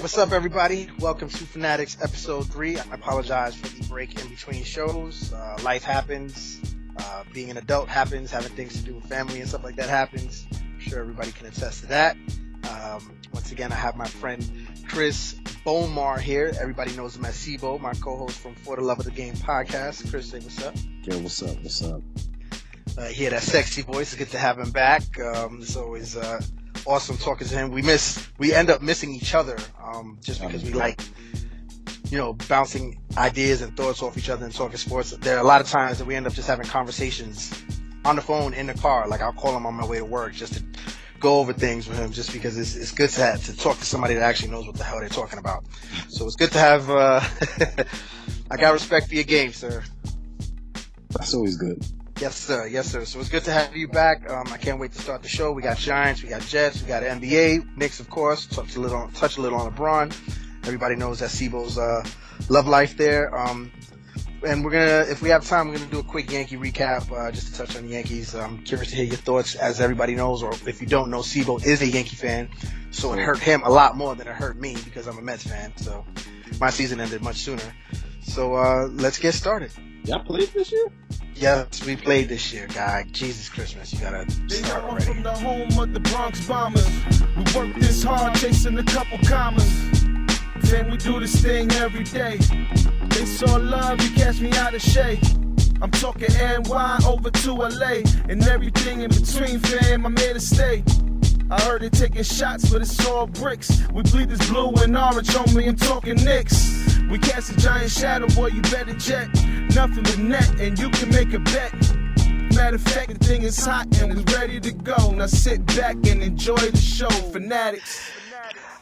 What's up, everybody? Welcome to Fanatics Episode 3. I apologize for the break in between shows. Uh, life happens. Uh, being an adult happens. Having things to do with family and stuff like that happens. I'm sure everybody can attest to that. Um, once again, I have my friend Chris Bomar here. Everybody knows him as Sibo, my co-host from For the Love of the Game podcast. Chris, say what's up. Yo, what's up? What's up? Uh, hear that sexy voice. It's good to have him back. Um, it's always uh, awesome talking to him. We miss, we end up missing each other, um, just because we like, you know, bouncing ideas and thoughts off each other and talking sports. There are a lot of times that we end up just having conversations on the phone in the car. Like I'll call him on my way to work just to go over things with him, just because it's, it's good to have, to talk to somebody that actually knows what the hell they're talking about. So it's good to have. Uh, I got respect for your game, sir. That's always good. Yes, sir. Yes, sir. So it's good to have you back. Um, I can't wait to start the show. We got Giants, we got Jets, we got NBA, Knicks, of course. Touch a little, on, touch a little on LeBron. Everybody knows that Sibo's uh, love life there. Um, and we're gonna, if we have time, we're gonna do a quick Yankee recap, uh, just to touch on the Yankees. I'm curious to hear your thoughts. As everybody knows, or if you don't know, Sibo is a Yankee fan, so it hurt him a lot more than it hurt me because I'm a Mets fan. So my season ended much sooner. So uh, let's get started. Y'all played this year? Yes, we played this year, guy. Jesus Christmas, you gotta start already. from the home of the Bronx Bombers. We work this hard, chasing a couple commas. Then we do this thing every day. They saw love, you catch me out of shade. I'm talking NY over to LA and everything in between, fam. I'm here to stay. I heard they taking shots, but it's all bricks. We bleed this blue and orange, homie. I'm talking Knicks. We cast a giant shadow, boy. You better jet. Nothing but net, and you can make a bet. Matter of fact, the thing is hot and it's ready to go. Now sit back and enjoy the show, fanatics.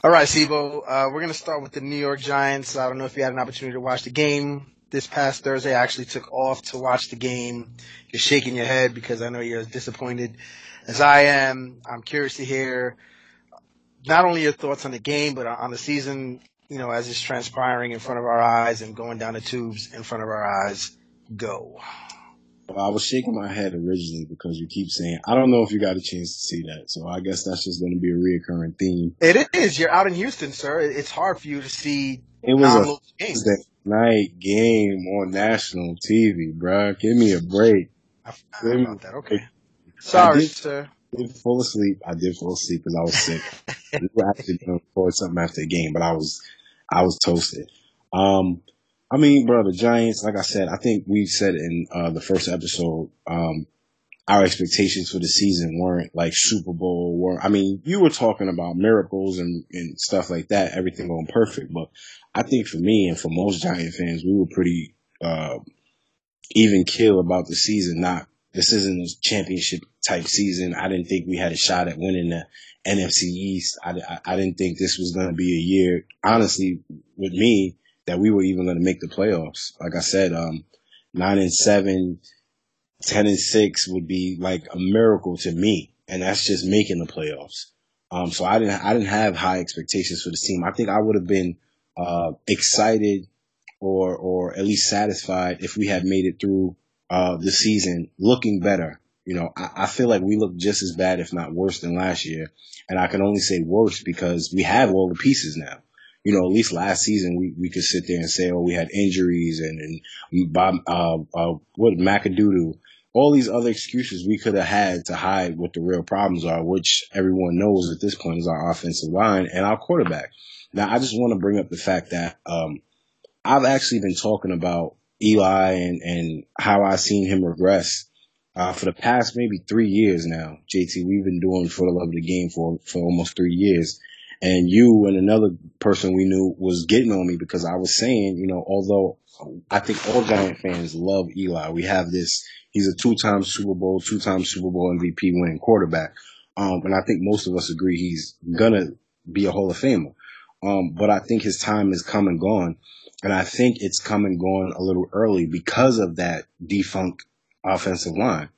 All right, Sibo. Uh, we're gonna start with the New York Giants. I don't know if you had an opportunity to watch the game this past Thursday. I actually took off to watch the game. You're shaking your head because I know you're as disappointed as I am. I'm curious to hear not only your thoughts on the game, but on the season. You know, as it's transpiring in front of our eyes and going down the tubes in front of our eyes. Go. Well, I was shaking my head originally because you keep saying, I don't know if you got a chance to see that. So I guess that's just going to be a reoccurring theme. It is. You're out in Houston, sir. It's hard for you to see It was a games. Thursday night game on national TV, bro. Give me a break. I forgot about that. Okay. Sorry, sir. I did fall asleep. I did fall asleep because I was sick. we were actually going to record something after the game, but I was, I was toasted. Um, I mean, bro, the Giants, like I said, I think we said in uh, the first episode, um, our expectations for the season weren't like Super Bowl. Were I mean, you were talking about miracles and, and stuff like that, everything going perfect. But I think for me and for most Giant fans, we were pretty uh, even kill about the season. Not this isn't a championship type season. I didn't think we had a shot at winning the NFC East. I, I, I didn't think this was going to be a year, honestly, with me, that we were even going to make the playoffs. Like I said, um, nine and seven, 10 and six would be like a miracle to me. And that's just making the playoffs. Um, so I didn't, I didn't have high expectations for this team. I think I would have been, uh, excited or, or at least satisfied if we had made it through, uh, the season looking better. You know, I, I feel like we look just as bad, if not worse than last year. And I can only say worse because we have all the pieces now you know, at least last season we, we could sit there and say, oh, we had injuries and, and Bob, uh, uh, what, McAdoodoo, all these other excuses we could have had to hide what the real problems are, which everyone knows at this point is our offensive line and our quarterback. Now, I just want to bring up the fact that, um, I've actually been talking about Eli and, and how I've seen him regress. Uh, for the past maybe three years now, JT, we've been doing for the love of the game for, for almost three years. And you and another person we knew was getting on me because I was saying, you know, although I think all Giant fans love Eli, we have this, he's a two-time Super Bowl, two-time Super Bowl MVP winning quarterback. Um, and I think most of us agree he's gonna be a Hall of Famer. Um, but I think his time is come and gone. And I think it's come and gone a little early because of that defunct offensive line.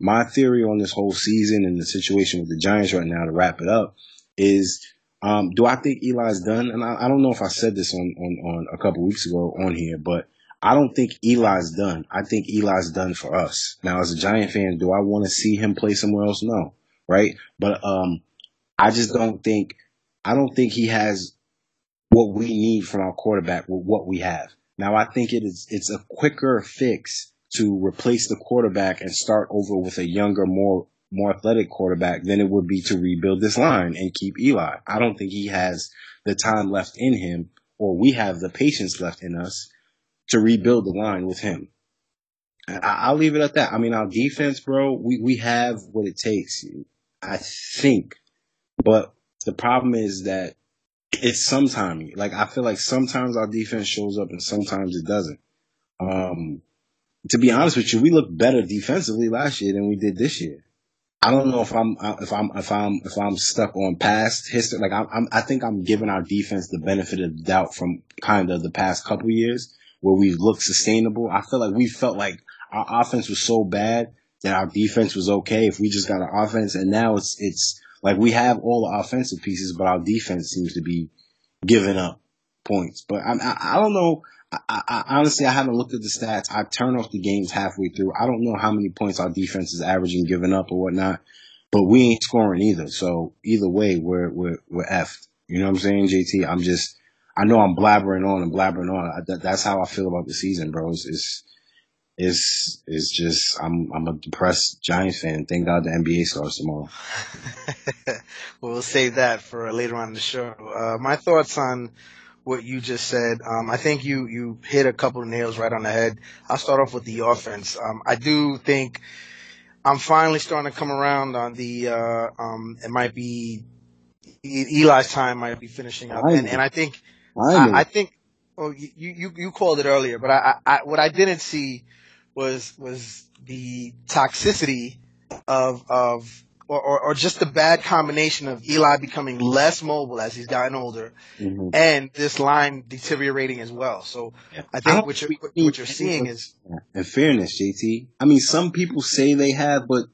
My theory on this whole season and the situation with the Giants right now to wrap it up is um, do I think Eli's done? And I, I, don't know if I said this on, on, on a couple weeks ago on here, but I don't think Eli's done. I think Eli's done for us. Now, as a Giant fan, do I want to see him play somewhere else? No, right? But um, I just don't think I don't think he has what we need from our quarterback with what we have. Now I think it is it's a quicker fix to replace the quarterback and start over with a younger, more more athletic quarterback than it would be to rebuild this line and keep Eli. I don't think he has the time left in him, or we have the patience left in us to rebuild the line with him. I, will leave it at that. I mean, our defense, bro, we, we have what it takes, I think. But the problem is that it's sometimes, like, I feel like sometimes our defense shows up and sometimes it doesn't. Um, to be honest with you, we looked better defensively last year than we did this year. I don't know if I'm if I'm if I'm if I'm stuck on past history. Like I'm, I'm I think I'm giving our defense the benefit of the doubt from kind of the past couple years where we looked sustainable. I feel like we felt like our offense was so bad that our defense was okay if we just got our offense. And now it's it's like we have all the offensive pieces, but our defense seems to be giving up points. But I I, I don't know. I, I, honestly, I haven't looked at the stats. I turn off the games halfway through. I don't know how many points our defense is averaging, giving up or whatnot, but we ain't scoring either. So either way, we're we're we're effed. You know what I'm saying, JT? I'm just, I know I'm blabbering on and blabbering on. I, that, that's how I feel about the season, bro. It's, it's it's it's just I'm I'm a depressed Giants fan. Thank God the NBA starts tomorrow. well, we'll save that for later on in the show. Uh, my thoughts on what you just said. Um, I think you you hit a couple of nails right on the head. I'll start off with the offense. Um, I do think I'm finally starting to come around on the. Uh, um, it might be Eli's time might be finishing up, and, and I think I, I, think. Well, you, you you called it earlier, but I, I what I didn't see was was the toxicity of of or, or, or, just the bad combination of Eli becoming less mobile as he's gotten older, mm-hmm. and this line deteriorating as well. So yeah. I think I what you're what you're seeing is, in fairness, JT. I mean, some people say they have, but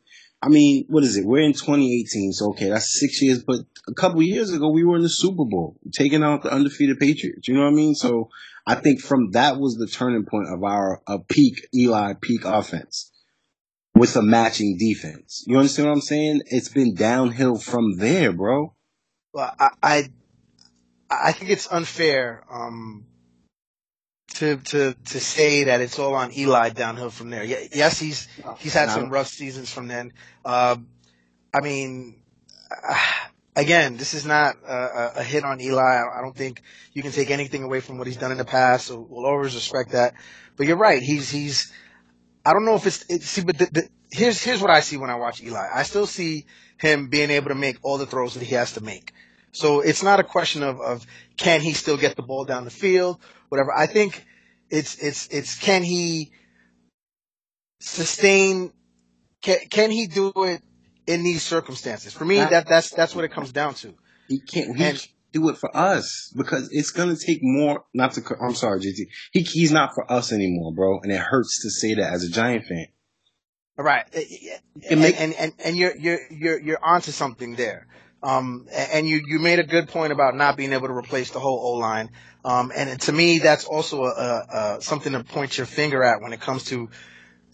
I mean, what is it? We're in 2018, so okay, that's six years. But a couple years ago, we were in the Super Bowl, taking out the undefeated Patriots. You know what I mean? So I think from that was the turning point of our a peak Eli peak offense with a matching defense. You understand what I'm saying? It's been downhill from there, bro. Well, I I, I think it's unfair um, to to to say that it's all on Eli downhill from there. Yes, he's he's had some rough seasons from then. Uh, I mean, again, this is not a, a, hit on Eli. I don't think you can take anything away from what he's done in the past. So we'll always respect that. But you're right. He's he's I don't know if it's it, see, but the, the, here's here's what I see when I watch Eli. I still see him being able to make all the throws that he has to make. So it's not a question of of can he still get the ball down the field, whatever. I think it's it's it's can he sustain can can he do it in these circumstances? For me, that that's that's what it comes down to. He can't. He, and, do it for us because it's gonna take more. Not to. I'm sorry, JT. He he's not for us anymore, bro, and it hurts to say that as a Giant fan. All right, and, make, and, and and you're you're you're you're onto something there. Um, and you you made a good point about not being able to replace the whole O line. Um, and to me, that's also a, a, a, something to point your finger at when it comes to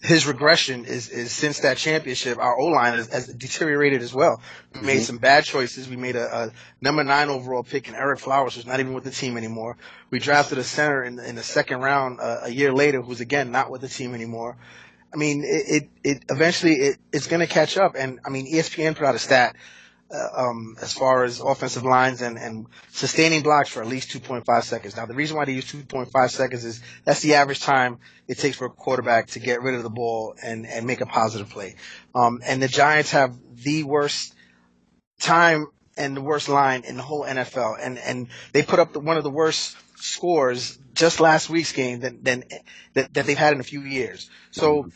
his regression is, is since that championship, our O line has, has, deteriorated as well. We mm-hmm. made some bad choices. We made a, a, number nine overall pick in Ereck Flowers, who's not even with the team anymore. We drafted a center in, in the second round uh, a year later, who's again not with the team anymore. I mean, it, it, it eventually it, it's going to catch up. And I mean, ESPN put out a stat uh, um, as far as offensive lines and, and sustaining blocks for at least 2.5 seconds. Now, the reason why they use 2.5 seconds is that's the average time it takes for a quarterback to get rid of the ball and, and make a positive play. Um, and the Giants have the worst time and the worst line in the whole NFL. And, and they put up the, one of the worst scores just last week's game than, than, that, that they've had in a few years. So,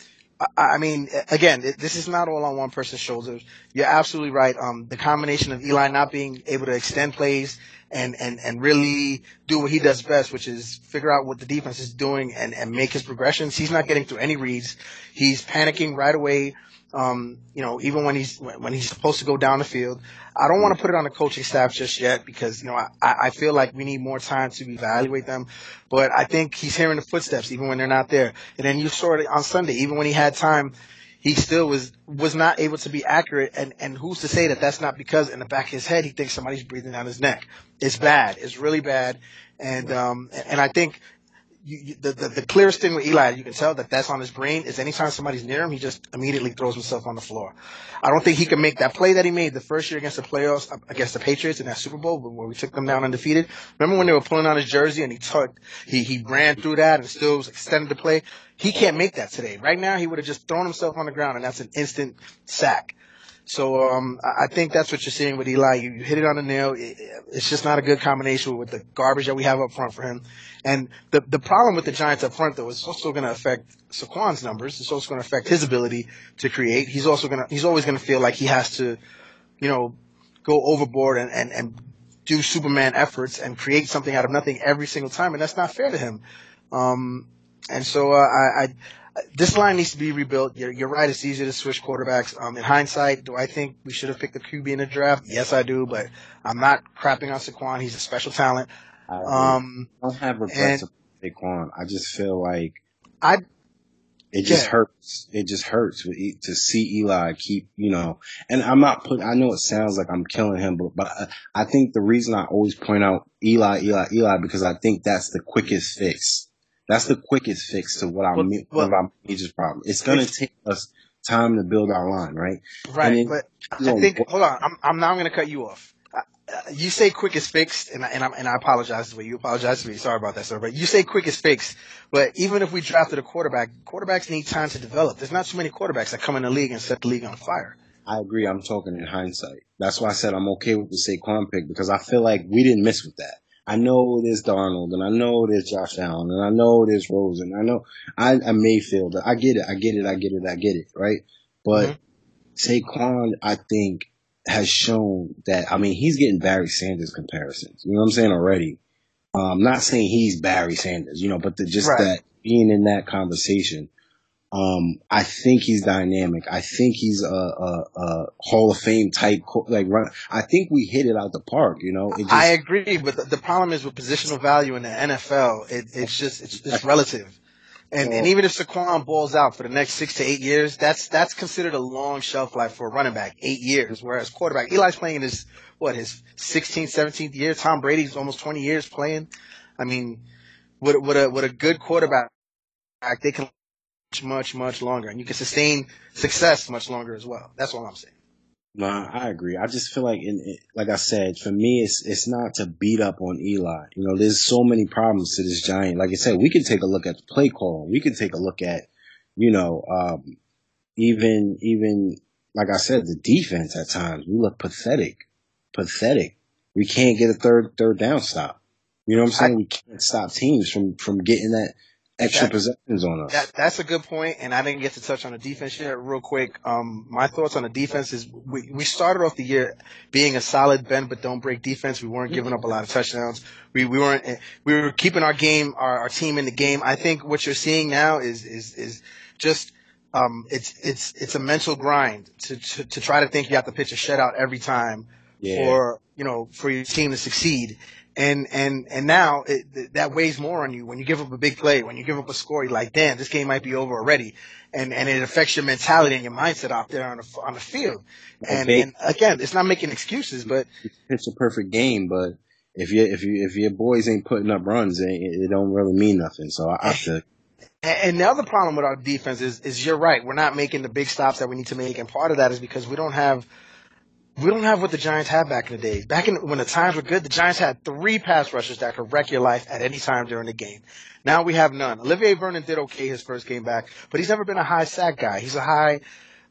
I mean, again, this is not all on one person's shoulders. You're absolutely right. Um, the combination of Eli not being able to extend plays and, and, and really do what he does best, which is figure out what the defense is doing and, and make his progressions. He's not getting through any reads. He's panicking right away um, you know, even when he's when he's supposed to go down the field. I don't want to put it on the coaching staff just yet because you know I, I feel like we need more time to evaluate them. But I think he's hearing the footsteps even when they're not there. And then you saw it on Sunday, even when he had time, he still was was not able to be accurate. And and who's to say that that's not because in the back of his head he thinks somebody's breathing down his neck. It's bad. It's really bad. And um and I think you, you, the, the, the clearest thing with Eli, you can tell that that's on his brain is anytime somebody's near him, he just immediately throws himself on the floor. I don't think he can make that play that he made the first year against the playoffs uh, against the Patriots in that Super Bowl where we took them down undefeated. Remember when they were pulling on his jersey and he took he he ran through that and still was extended the play. He can't make that today. Right now, he would have just thrown himself on the ground and that's an instant sack. So um, I think that's what you're seeing with Eli. You, hit it on the nail. it's just not a good combination with the garbage that we have up front for him. And the the problem with the Giants up front though is also going to affect Saquon's numbers. It's also going to affect his ability to create. He's also going to he's always going to feel like he has to, you know, go overboard and, and and do Superman efforts and create something out of nothing every single time, and that's not fair to him. Um, and so uh, I, I this line needs to be rebuilt. You're, you're right. It's easier to switch quarterbacks. Um, in hindsight, do I think we should have picked a QB in the draft? Yes, I do, but I'm not crapping on Saquon. He's a special talent. I um, don't have regrets of Saquon. I just feel like I. It just yeah. hurts. It just hurts to see Eli keep, you know. And I'm not put, I know it sounds like I'm killing him, but but I think the reason I always point out Eli, Eli, Eli because I think that's the quickest fix that's the quickest fix to what our, well, one of our major problem. It's going to take us time to build our line, right? Right. Then, but I think, hold on, I'm, I'm now going to cut you off. Uh, you say quick is fixed, and I, and, I, and I apologize to you. You apologize to me. Sorry about that, sir. But you say quick is fixed. But even if we drafted a quarterback, quarterbacks need time to develop. There's not too many quarterbacks that come in the league and set the league on fire. I agree. I'm talking in hindsight. That's why I said I'm okay with the Saquon pick because I feel like we didn't miss with that. I know there's Darnold and I know there's Josh Allen and I know there's Rosen. I know I, I Mayfield. I get it. I get it. I get it. I get it. Right. But mm-hmm. Saquon, I think has shown that, I mean, he's getting Barry Sanders comparisons. You know what I'm saying already? I'm um, not saying he's Barry Sanders, you know, but the, just right. that being in that conversation, um, I think he's dynamic. I think he's a, a, a Hall of Fame type, like run. I think we hit it out the park. You know, just, I agree, but the, the, problem is with positional value in the NFL, it, it's just it's, it's relative. And, and even if Saquon balls out for the next six to eight years, that's that's considered a long shelf life for a running back, eight years. Whereas quarterback, Eli's playing his what his 16th, 17th year. Tom Brady's almost 20 years playing. I mean, with with a with a good quarterback, they can much, much longer, and you can sustain success much longer as well. That's all I'm saying. Nah, I agree. I just feel like, in, like I said, for me, it's it's not to beat up on Eli. You know, there's so many problems to this giant. Like I said, we can take a look at the play call. We can take a look at, you know, um, even even like I said, the defense at times we look pathetic, pathetic. We can't get a third third down stop. You know what I'm saying? I, we can't stop teams from from getting that extra that, possessions on us. That, that's a good point, and I didn't get to touch on the defense yet. Real quick, um, my thoughts on the defense is we, we started off the year being a solid bend but don't break defense. We weren't giving up a lot of touchdowns. We we weren't we were keeping our game our, our team in the game. I think what you're seeing now is is is just um, it's it's it's a mental grind to, to to try to think you have to pitch a shutout every time yeah. for you know for your team to succeed and and and now it, that weighs more on you when you give up a big play, when you give up a score. You're like, damn, this game might be over already, and and it affects your mentality and your mindset out there on the on the field. And, okay. and again, it's not making excuses, but it's a perfect game. But if you if you if your boys ain't putting up runs, it, it don't really mean nothing. So I, I feel. And the other problem with our defense is, is you're right. We're not making the big stops that we need to make, and part of that is because we don't have we don't have what the Giants had back in the days. Back in when the times were good, the Giants had three pass rushers that could wreck your life at any time during the game. Now we have none. Olivier Vernon did okay his first game back, but he's never been a high sack guy. He's a high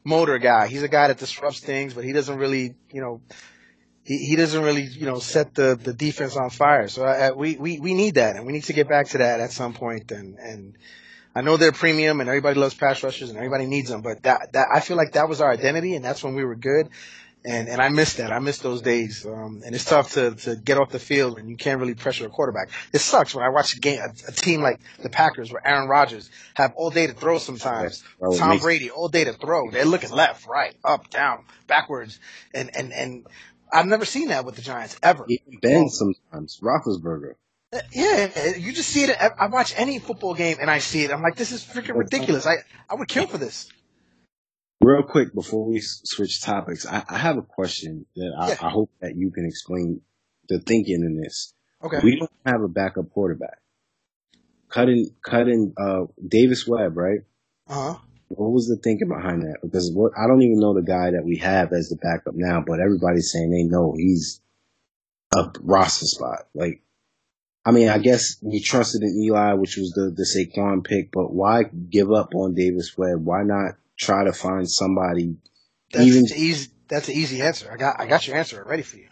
motor guy. He's a guy that disrupts things, but he doesn't really, you know, he, he doesn't really, you know, set the, the defense on fire. So uh, we, we, we need that and we need to get back to that at some point and, and, I know they're premium and everybody loves pass rushers and everybody needs them, but that, that, I feel like that was our identity and that's when we were good and and I miss that. I miss those days. Um, and it's tough to to get off the field and you can't really pressure a quarterback. It sucks when I watch a game, a, a team like the Packers where Aaron Rodgers have all day to throw sometimes. Tom Brady all day to throw. They're looking left, right, up, down, backwards, and and and I've never seen that with the Giants ever. Even Ben sometimes, Roethlisberger. Uh, yeah, you just see it. I watch any football game and I see it. I'm like, this is freaking ridiculous. I I would kill for this. Real quick before we switch topics, I, I have a question that I, Yeah. I hope that you can explain the thinking in this. Okay. We don't have a backup quarterback. Cutting, cutting, uh, Davis Webb, right? Uh huh. What was the thinking behind that? Because what, I don't even know the guy that we have as the backup now, but everybody's saying they know he's a roster spot. Like, I mean, I guess we trusted in Eli, which was the, the Saquon pick, but why give up on Davis Webb? Why not try to find somebody That's even easy. That's an easy answer. I got. I got your answer ready for you.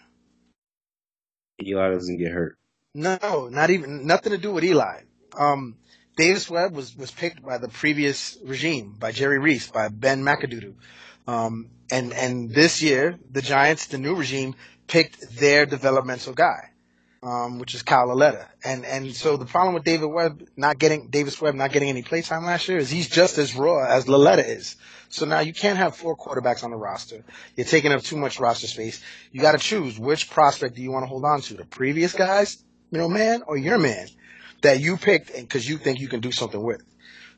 Eli doesn't get hurt? No, not even nothing to do with Eli. Um, Davis Webb was was picked by the previous regime, by Jerry Reese, by Ben McAdoo. Um, and and this year, the Giants, the new regime, picked their developmental guy, um, which is Kyle Lauletta. And and so the problem with David Webb not getting Davis Webb not getting any playtime last year is he's just as raw as Lauletta is. So now you can't have four quarterbacks on the roster. You're taking up too much roster space. You got to choose which prospect do you want to hold on to, the previous guys, you know, man, or your man that you picked because you think you can do something with.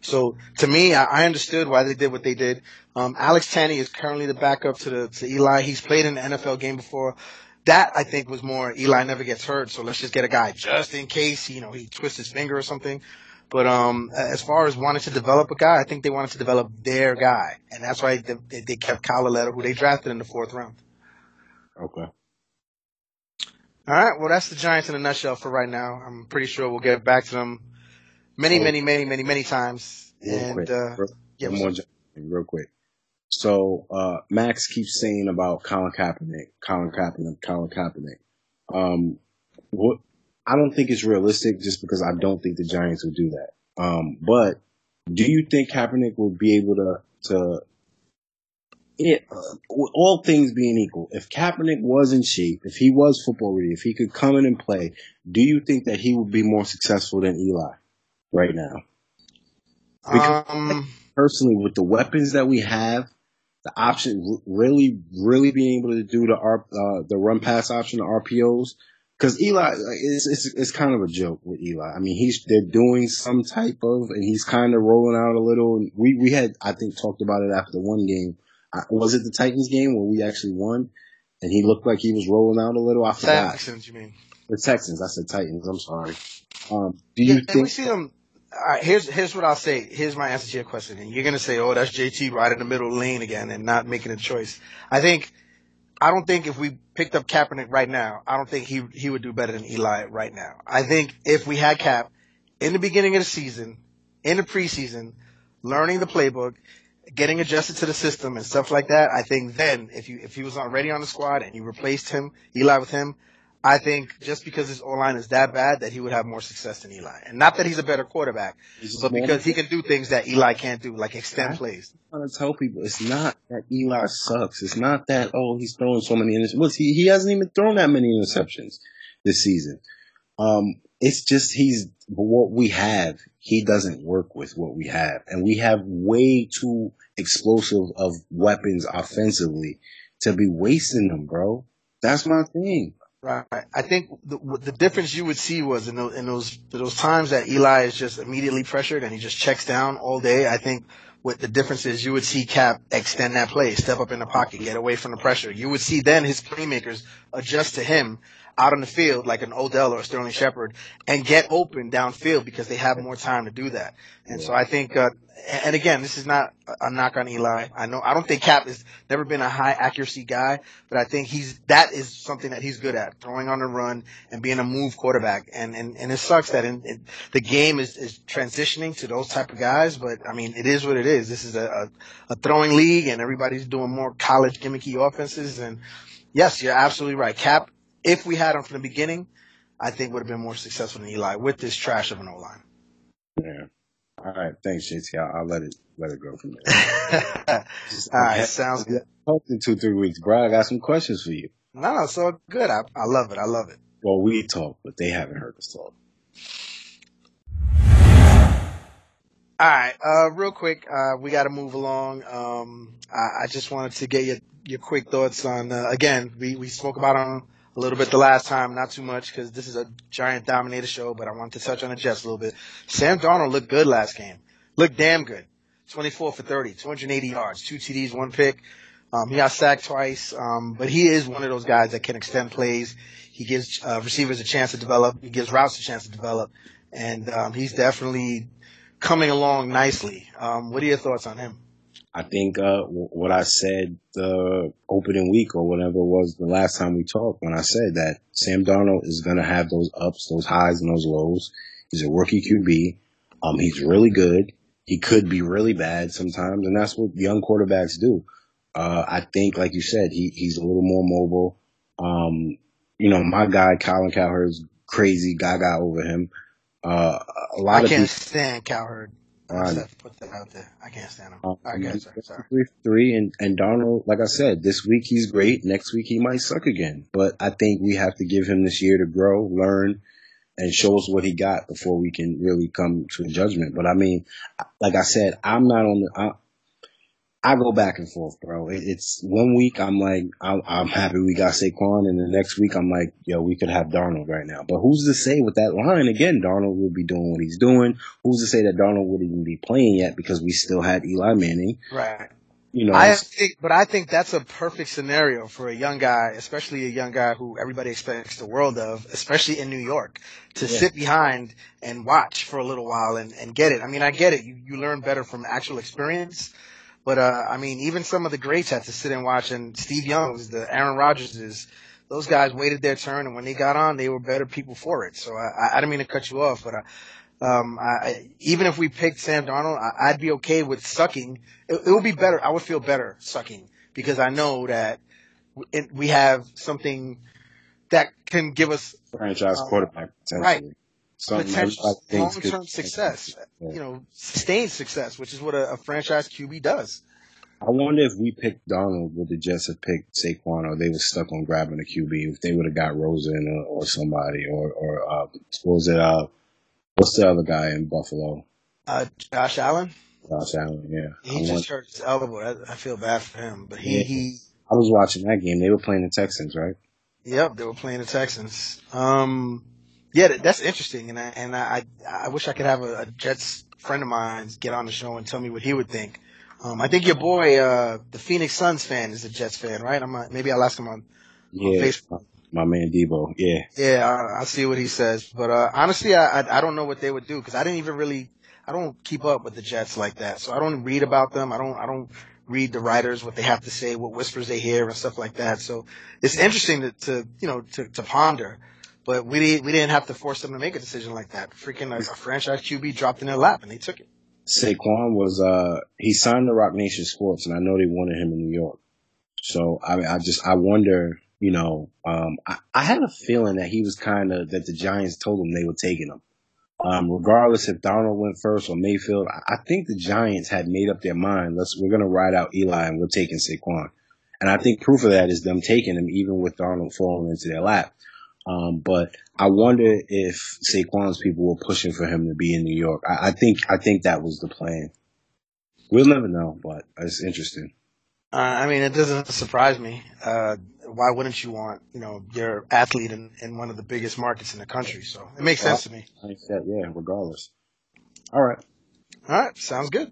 So to me, I, I understood why they did what they did. Um, Alex Tanney is currently the backup to the to Eli. He's played in the NFL game before. That I think was more Eli never gets hurt, so let's just get a guy just in case you know he twists his finger or something. But um, as far as wanting to develop a guy, I think they wanted to develop their guy, and that's why they, they kept Kyle Lauletta, who they drafted in the fourth round. Okay. All right, well that's the Giants in a nutshell for right now. I'm pretty sure we'll get back to them many, many, many, many, many times. Real And quick. uh, yeah, one more real quick. So, uh, Max keeps saying about Colin Kaepernick, Colin Kaepernick, Colin Kaepernick. Um, what, I don't think it's realistic just because I don't think the Giants will do that. Um, but do you think Kaepernick will be able to, to, it, uh, all things being equal, if Kaepernick was in shape, if he was football ready, if he could come in and play, do you think that he would be more successful than Eli right now? Because- um, personally with the weapons that we have, the option really, really being able to do the R, uh, the run pass option, the RPOs. Cause Eli, it's, it's, it's kind of a joke with Eli. I mean, he's, they're doing some type of, and he's kind of rolling out a little. And we, we had, I think, talked about it after the one game. I, was it the Titans game where we actually won? And he looked like he was rolling out a little. I forgot. Texans, you mean? The Texans. I said Titans. I'm sorry. Um, do you Yeah, think? we see them. Here's here's what I'll say. Here's my answer to your question, and you're gonna say, "Oh, that's JT right in the middle lane again and not making a choice." I think, I don't think if we picked up Kaepernick right now, I don't think he he would do better than Eli right now. I think if we had Cap in the beginning of the season, in the preseason, learning the playbook, getting adjusted to the system and stuff like that, I think then if you if he was already on the squad and you replaced him, Eli with him, I think just because his O line is that bad that he would have more success than Eli. And not that he's a better quarterback, but because he can do things that Eli can't do, like extend plays. I trying to tell people it's not that Eli sucks. It's not that oh he's throwing so many interceptions. Well, he he hasn't even thrown that many interceptions this season. Um, it's just he's what we have. He doesn't work with what we have, and we have way too explosive of weapons offensively to be wasting them, bro. That's my thing. Right. I think the, the difference you would see was in those, in those those times that Eli is just immediately pressured and he just checks down all day. I think what the difference is, you would see Cap extend that play, step up in the pocket, get away from the pressure. You would see then his playmakers adjust to him out on the field like an Odell or a Sterling Shepard and get open downfield because they have more time to do that. And so I think, uh, and again, this is not a knock on Eli. I know, I don't think Cap has never been a high accuracy guy, but I think he's, that is something that he's good at, throwing on the run and being a move quarterback. And, and, and it sucks that in, in, the game is, is transitioning to those type of guys, but I mean, it is what it is. This is a, a, a throwing league and everybody's doing more college gimmicky offenses. And yes, you're absolutely right. Cap, if we had him from the beginning, I think would have been more successful than Eli with this trash of an O line. Yeah. All right. Thanks, JT. I'll, I'll let it let it go from there. Just- All right, sounds good. In two three weeks, bro. I got some questions for you. No, no, so good. I, I love it. I love it. Well, we talk, but they haven't heard us talk. All right, uh, real quick, uh, we got to move along. Um, I, I just wanted to get your your quick thoughts on. Uh, again, we we spoke about them a little bit the last time, not too much because this is a giant dominator show. But I wanted to touch on the Jets a little bit. Sam Darnold looked good last game. Looked damn good. 24 for 30, 280 yards, two TDs, one pick. Um, he got sacked twice, um, but he is one of those guys that can extend plays. He gives uh, receivers a chance to develop. He gives routes a chance to develop, and um, he's definitely coming along nicely. Um, what are your thoughts on him? I think uh, w- what I said the opening week or whatever it was the last time we talked when I said that Sam Darnold is going to have those ups, those highs, and those lows. He's a rookie QB. Um, he's really good. He could be really bad sometimes, and that's what young quarterbacks do. Uh, I think, like you said, he he's a little more mobile. Um, you know, my guy Colin Cowherd's crazy gaga over him. Uh, a lot I of can't people. stand Cowherd. I Right. just have to put that out there. I can't stand him. Um, right, guys, sorry, sorry. Three, and and Darnold, like I said, this week he's great. Next week he might suck again. But I think we have to give him this year to grow, learn, and show us what he got before we can really come to a judgment. But I mean, like I said, I'm not on the. I, I go back and forth, bro. It's one week I'm like, I'm, I'm happy we got Saquon, and the next week I'm like, yo, we could have Darnold right now. But who's to say with that line again? Darnold will be doing what he's doing. Who's to say that Darnold wouldn't even be playing yet because we still had Eli Manning? Right. You know, I think, but I think that's a perfect scenario for a young guy, especially a young guy who everybody expects the world of, especially in New York, to Yeah. sit behind and watch for a little while and, and get it. I mean, I get it. You, you learn better from actual experience. But, uh, I mean, even some of the greats had to sit and watch and Steve Young's, the Aaron Rodgerses, those guys waited their turn and when they got on, they were better people for it. So I, I, didn't mean to cut you off, but, uh, um, I, I- even if we picked Sam Darnold, I, I'd be okay with sucking. It, it would be better. I would feel better sucking because I know that we have something that can give us franchise Uh, quarterback right. Potential everybody thinks could- long-term success, Yeah. you know, sustained success, which is what a, a franchise QB does. I wonder if we picked Darnold, would the Jets have picked Saquon, or they were stuck on grabbing a QB? If they would have got Rosen or, or somebody, or or uh, what was it? Uh, what's the other guy in Buffalo? Uh, Josh Allen, Josh Allen. Yeah, he I, just wonder- hurt his elbow. I, I feel bad for him, but he, Yeah. he, I was watching that game. They were playing the Texans, right? Yep, they were playing the Texans. Um, yeah, that's interesting, and I, and I, I wish I could have a, a Jets friend of mine get on the show and tell me what he would think. Um, I think your boy, uh, the Phoenix Suns fan, is a Jets fan, right? I'm not, maybe I'll ask him on. Yeah, Facebook. my man Debo. Yeah, Yeah, I, I'll see what he says. But uh, honestly, I, I I don't know what they would do because I didn't even really, I don't keep up with the Jets like that, so I don't read about them. I don't, I don't read the writers what they have to say, what whispers they hear, and stuff like that. So it's interesting to, to you know, to, to ponder. But we didn't, we didn't have to force them to make a decision like that. Freaking a, a franchise QB dropped in their lap and they took it. Saquon was uh he signed to Roc Nation Sports, and I know they wanted him in New York. So I I just I wonder, you know, um, I, I had a feeling that he was kind of that the Giants told him they were taking him. Um, regardless if Darnold went first or Mayfield, I, I think the Giants had made up their mind. Let's we're gonna ride out Eli and we're taking Saquon, and I think proof of that is them taking him even with Darnold falling into their lap. Um, but I wonder if Saquon's people were pushing for him to be in New York. I, I think I think that was the plan. We'll never know, but it's interesting. Uh, I mean, it doesn't surprise me. Uh, why wouldn't you want, you know, your athlete in, in one of the biggest markets in the country? So it makes sense to me. I think that, yeah, regardless. All right. All right, sounds good.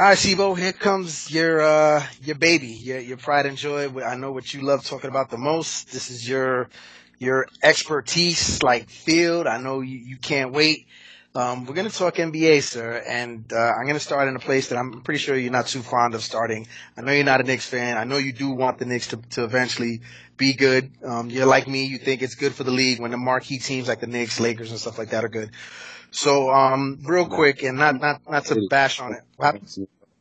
All right, Sibo, here comes your uh your baby, your your pride and joy. I know what you love talking about the most. This is your your expertise, like field. I know you, you can't wait. Um, we're gonna talk NBA, sir, and uh, I'm gonna start in a place that I'm pretty sure you're not too fond of starting. I know you're not a Knicks fan. I know you do want the Knicks to to eventually be good. Um, you're like me. You think it's good for the league when the marquee teams like the Knicks, Lakers, and stuff like that are good. So, um, real quick, and not not not to bash on it. What?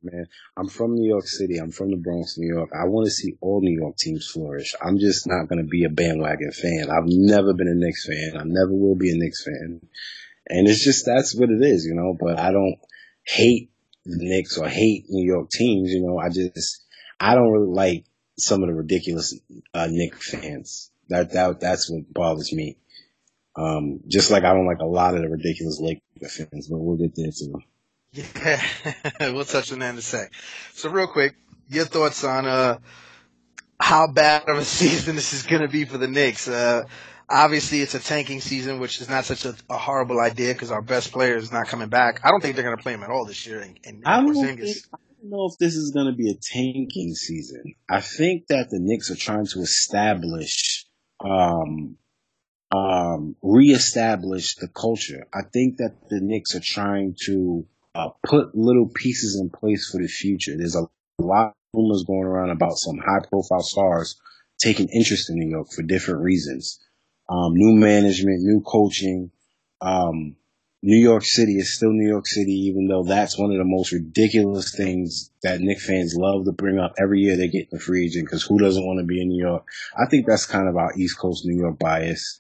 Man, I'm from New York City. I'm from the Bronx, New York. I want to see all New York teams flourish. I'm just not going to be a bandwagon fan. I've never been a Knicks fan. I never will be a Knicks fan. And it's just, that's what it is, you know, but I don't hate the Knicks or hate New York teams, you know, I just, I don't really like some of the ridiculous, uh, Knicks fans. That, that, that's what bothers me. Um, just like I don't like a lot of the ridiculous Lake fans, but we'll get there too. Yeah, we'll touch on that in a sec. So real quick, your thoughts on uh how bad of a season this is going to be for the Knicks. Uh, obviously, it's a tanking season, which is not such a, a horrible idea because our best player is not coming back. I don't think they're going to play him at all this year. In, in I don't, think, I don't know if this is going to be a tanking season. I think that the Knicks are trying to establish, um, um, reestablish the culture. I think that the Knicks are trying to uh, put little pieces in place for the future. There's a lot of rumors going around about some high profile stars taking interest in New York for different reasons. Um, new management, new coaching. Um, New York City is still New York City, even though that's one of the most ridiculous things that Knick fans love to bring up every year they get in the free agent because who doesn't want to be in New York? I think that's kind of our East Coast New York bias.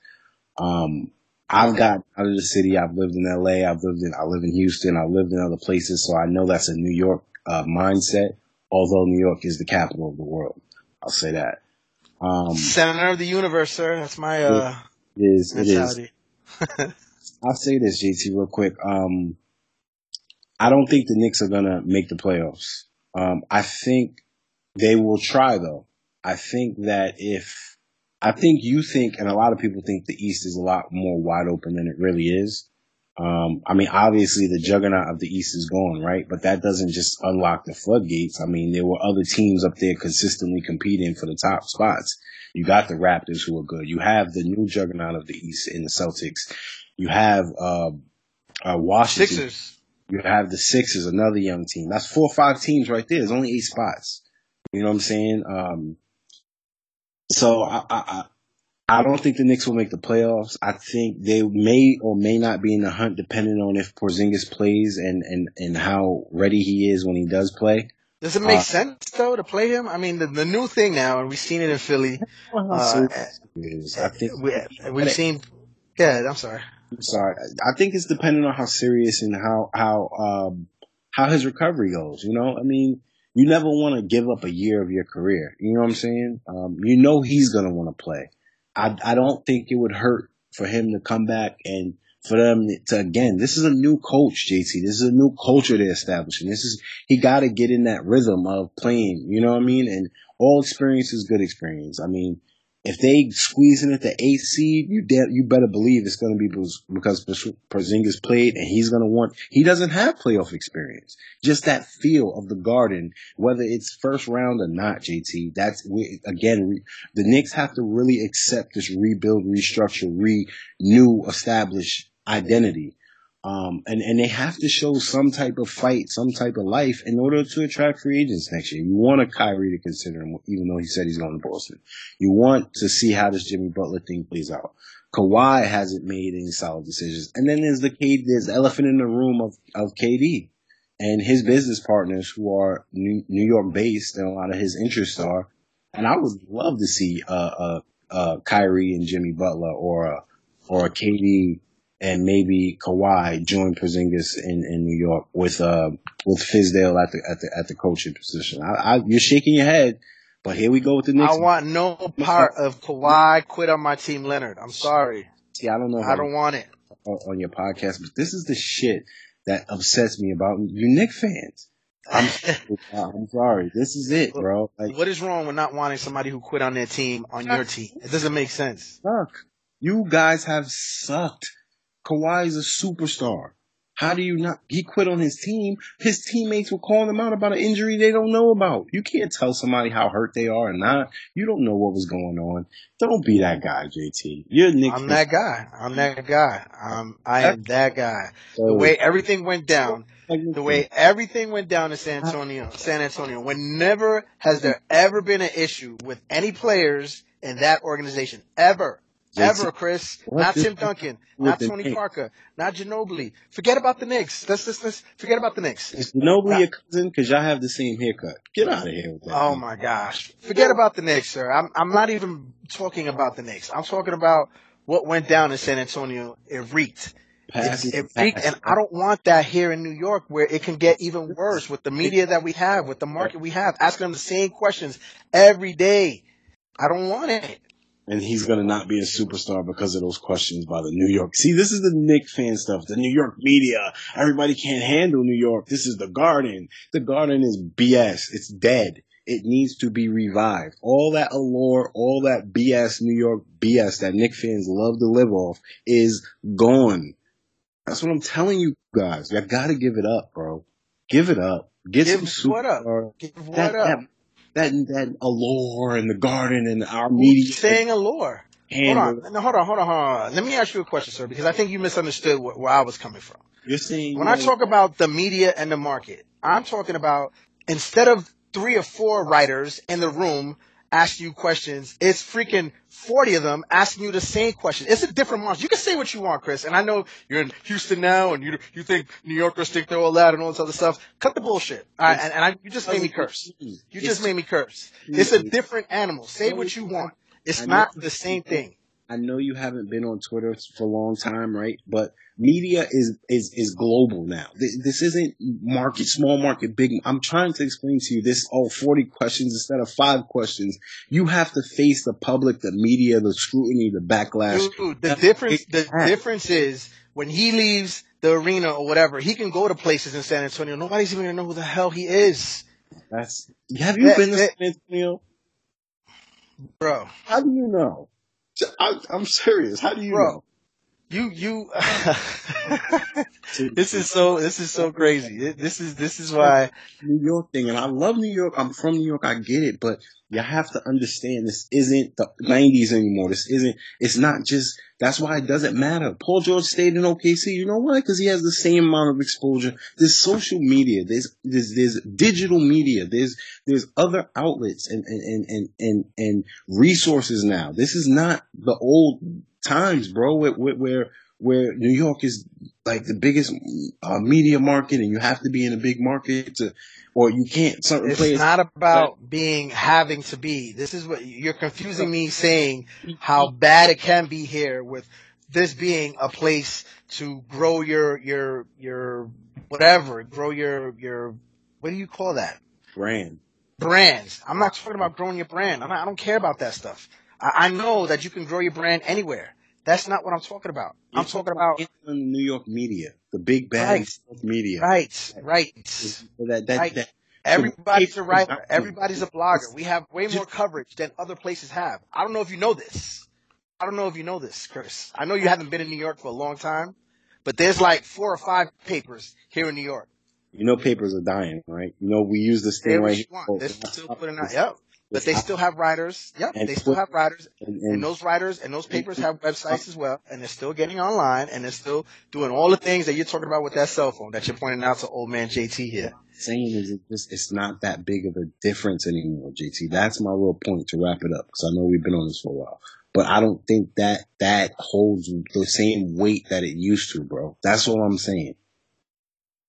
Um, I've got out of the city. I've lived in LA. I've lived in, I live in Houston. I've lived in other places. So I know that's a New York uh, mindset, although New York is the capital of the world. I'll say that. Um, Center of the universe, sir. That's my, uh, it is, mentality. it is. I'll say this, JT, real quick. Um, I don't think the Knicks are gonna make the playoffs. Um, I think they will try though. I think that if I think you think, and a lot of people think the East is a lot more wide open than it really is. Um, I mean, obviously the juggernaut of the East is gone, right? But that doesn't just unlock the floodgates. I mean, there were other teams up there consistently competing for the top spots. You got the Raptors who are good. You have the new juggernaut of the East in the Celtics. You have, uh, uh, Washington. Sixers. You have the Sixers, another young team. That's four or five teams right there. There's only eight spots. You know what I'm saying? Um, so I, I, I don't think the Knicks will make the playoffs. I think they may or may not be in the hunt depending on if Porzingis plays and, and, and how ready he is when he does play. Does it make uh, sense though to play him? I mean, the, the new thing now, and we've seen it in Philly. Uh, I think we, we've seen. Yeah, I'm sorry. I'm sorry. I think it's dependent on how serious and how how um, how his recovery goes. You know, I mean, you never want to give up a year of your career. You know what I'm saying? Um, you know he's gonna want to play. I I don't think it would hurt for him to come back and for them to again. This is a new coach, JT. This is a new culture they're establishing. This is he got to get in that rhythm of playing. You know what I mean? And all experience is good experience. I mean, if they squeeze in at the eighth seed, you de- you better believe it's going to be because Porzingis played and he's going to want. He doesn't have playoff experience. Just that feel of the Garden, whether it's first round or not. JT, that's again the Knicks have to really accept this rebuild, restructure, renew, establish identity. Um, and, and they have to show some type of fight, some type of life in order to attract free agents next year. You want a Kyrie to consider him, even though he said he's going to Boston. You want to see how this Jimmy Butler thing plays out. Kawhi hasn't made any solid decisions. And then there's the KD, there's the elephant in the room of, of KD and his business partners who are New, New York based and a lot of his interests are. And I would love to see, uh, uh, uh, Kyrie and Jimmy Butler or, uh, or KD and maybe Kawhi join Porzingis in, in New York with uh with Fizdale at the at the at the coaching position. I, I, you're shaking your head, but here we go with the Knicks. I want no part of Kawhi quit on my team, Leonard. I'm sorry. See, I don't know. I don't want it on your podcast, but this is the shit that upsets me about you Knick fans. I'm, I'm sorry. This is it, bro. Like, what is wrong with not wanting somebody who quit on their team on your team? It doesn't make sense. Suck. You guys have sucked Kawhi is a superstar. How do you not? He quit on his team. His teammates were calling him out about an injury they don't know about. You can't tell somebody how hurt they are or not. You don't know what was going on. Don't be that guy, JT. You're Nick. I'm that guy. I'm that guy. Um, I am that guy. The way everything went down, the way everything went down in San Antonio, San Antonio. Whenever has there ever been an issue with any players in that organization ever? Ever, Chris. Not Tim Duncan. Not Tony Parker. Not Ginobili. Forget about the Knicks. Let's, let's, let's forget about the Knicks. Is Ginobili your cousin? Because y'all have the same haircut. Get out of here with that. Oh my gosh. Forget about the Knicks, sir. I'm, I'm not even talking about the Knicks. I'm talking about what went down in San Antonio. It reeked. It, it reeked, and I don't want that here in New York where it can get even worse with the media that we have, with the market we have, asking them the same questions every day. I don't want it and he's going to not be a superstar because of those questions by the New York. See, this is the Knick fan stuff. The New York media. Everybody can't handle New York. This is the Garden. The Garden is BS. It's dead. It needs to be revived. All that allure, all that BS New York BS that Knick fans love to live off is gone. That's what I'm telling you guys. You gotta give it up, bro. Give it up. Get Give some what up? Give what that, up? that that that allure and the garden and our media. Saying allure. Hold on. No, hold on, hold on, hold on. Let me ask you a question, sir, because I think you misunderstood wh- where I was coming from. You're saying When I talk about the media and the market, I'm talking about instead of three or four writers in the room asking you questions, it's freaking 40 of them asking you the same question. It's a different monster. You can say what you want, Chris, and I know you're in Houston now and you you think New Yorkers think they're all that and all this other stuff. Cut the bullshit. All right, and, and I, you just made me curse. You just made me curse. It's a different animal. Say what you want. It's not the same thing. I know you haven't been on Twitter for a long time, right? But media is is is global now. This, isn't market, small market, big. I'm trying to explain to you this. Oh, 40 questions instead of five questions. You have to face the public, the media, the scrutiny, the backlash. Dude, the difference the difference is when he leaves the arena or whatever, he can go to places in San Antonio. Nobody's even gonna know who the hell he is, That's. Have you That- been to that- San Antonio? bro. How do you know? I, I'm serious. How do you Bro. know? You you. this is so this is so crazy. This is this is why. New York thing, and I love New York. I'm from New York. I get it, but you have to understand this isn't the 90s anymore. This isn't. It's not just. That's why it doesn't matter. Paul George stayed in OKC. You know why? Because he has the same amount of exposure. There's social media. There's there's there's digital media. There's there's other outlets and and and and and, resources now. This is not the old times, bro. Where where, where New York is like the biggest uh, media market, and you have to be in a big market to, or you can't. Certain It's players. not about being having to be. This is what you're confusing me saying how bad it can be here with this being a place to grow your your your whatever, grow your your what do you call that? brand. brands. I'm not talking about growing your brand. I'm not, I don't care about that stuff. I, I know that you can grow your brand anywhere. That's not what I'm talking about. I'm talking about in the New York media, the big bad Right. Media. right, right. That that, Right. that Everybody's a writer. Everybody's a blogger. We have way more coverage than other places have. I don't know if you know this. I don't know if you know this, Chris. I know you haven't been in New York for a long time, but there's like four or five papers here in New York. you know papers are dying, right? You know we use this thing right here. They're still putting out. Yep. But they still have writers. Yep. They still have writers. and, And and those writers and those papers have websites as well, and they're still getting online, and they're still doing all the things that you're talking about with that cell phone that you're pointing out to old man JT here. saying is it just it's not that big of a difference anymore, JT. That's my real point to wrap it up because I know we've been on this for a while. But I don't think that that holds the same weight that it used to, bro. That's all I'm saying.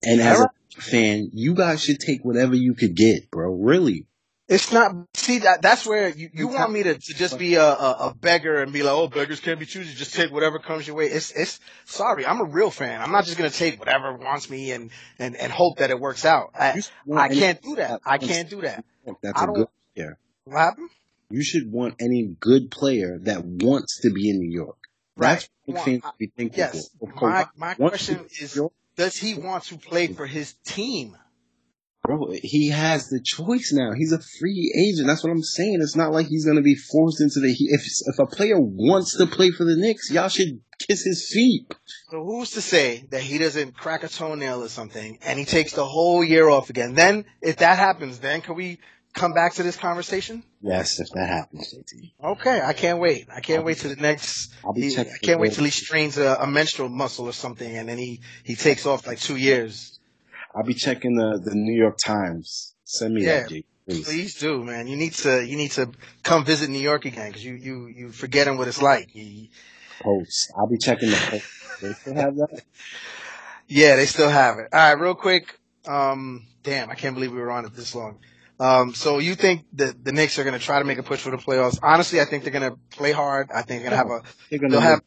And as a fan, you guys should take whatever you could get, bro. Really. It's not. See that that's where you, you want me to, to just be a, a, a beggar and be like, oh, beggars can't be choosy. Just take whatever comes your way. It's it's sorry. I'm a real fan. I'm not just gonna take whatever wants me and and and hope that it works out. I You should want I can't do that. I can't do that. That's a good player. What happened? You should want any good player that wants to be in New York. That's Right. what fans should be thinking Yes. Of oh, My course, my question is, does he want to play for his team? Bro, he has the choice now. He's a free agent. That's what I'm saying. It's not like he's gonna be forced into the. he- If if a player wants to play for the Knicks, y'all should kiss his feet. So who's to say that he doesn't crack a toenail or something and he takes the whole year off again? Then, if that happens, then can we come back to this conversation? Yes, if that happens, JT. Okay, I can't wait. I can't wait till the next. I'll be he-. I can't wait till he strains a, a menstrual muscle or something, and then he he takes off like two years. I'll be checking the the New York Times. Send me Yeah, that, JT. Please. Please do, man. You need to you need to come visit New York again because you you you forgetting what it's like. You, Post. I'll be checking the post. They still have that. Yeah, they still have it. All right, real quick. Um, damn, I can't believe we were on it this long. Um, so you think that the Knicks are going to try to make a push for the playoffs? Honestly, I think they're going to play hard. I think they're going to have a. They're gonna They'll have.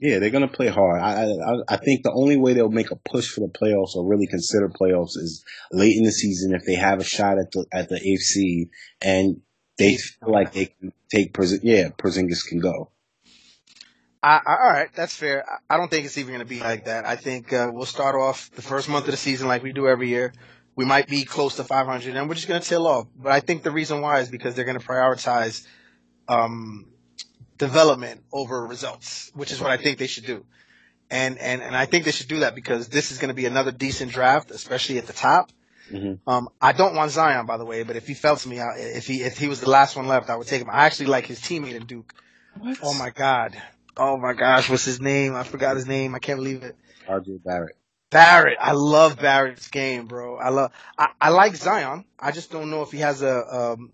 Yeah, they're gonna play hard. I, I I think the only way they'll make a push for the playoffs or really consider playoffs is late in the season if they have a shot at the at the seed and they feel like they can take Porz- yeah Porzingis can go. I, I, all right, that's fair. I, I don't think it's even going to be like that. I think uh, we'll start off the first month of the season like we do every year we might be close to 500 and we're just going to tail off. But I think the reason why is because they're going to prioritize um, development over results, which is what I think they should do. And, and, and I think they should do that because this is going to be another decent draft, especially at the top. Mhm. Um, I don't want Zion, by the way, but if he fell to me, I, if he if he was the last one left, I would take him. I actually like his teammate in Duke. What? Oh my god. Oh my gosh, what's his name? I forgot his name. I can't believe it. RJ Barrett. Barrett. I love Barrett's game, bro. I love. I, I like Zion. I just don't know if he has a. Um,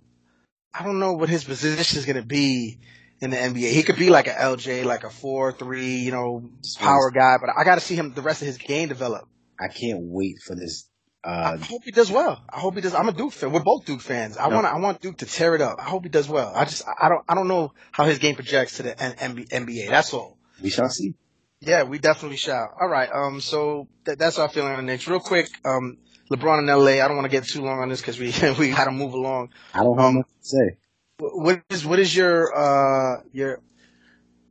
I don't know what his position is going to be in the NBA. He could be like a LJ, like a four three, you know, power guy. But I got to see him the rest of his game develop. I can't wait for this. I Uh, hope he does well. I hope he does. I'm a Duke fan. We're both Duke fans. I No. want. I want Duke to tear it up. I hope he does well. I just. I don't. I don't know how his game projects to the NBA. That's all. we shall see. Yeah, we definitely shall. All right. Um. So th- that's our feeling on the Knicks. Real quick. Um. LeBron in LA. I don't want to get too long on this because we we got to move along. I don't have Um, much to say. Wh- What is what is your uh your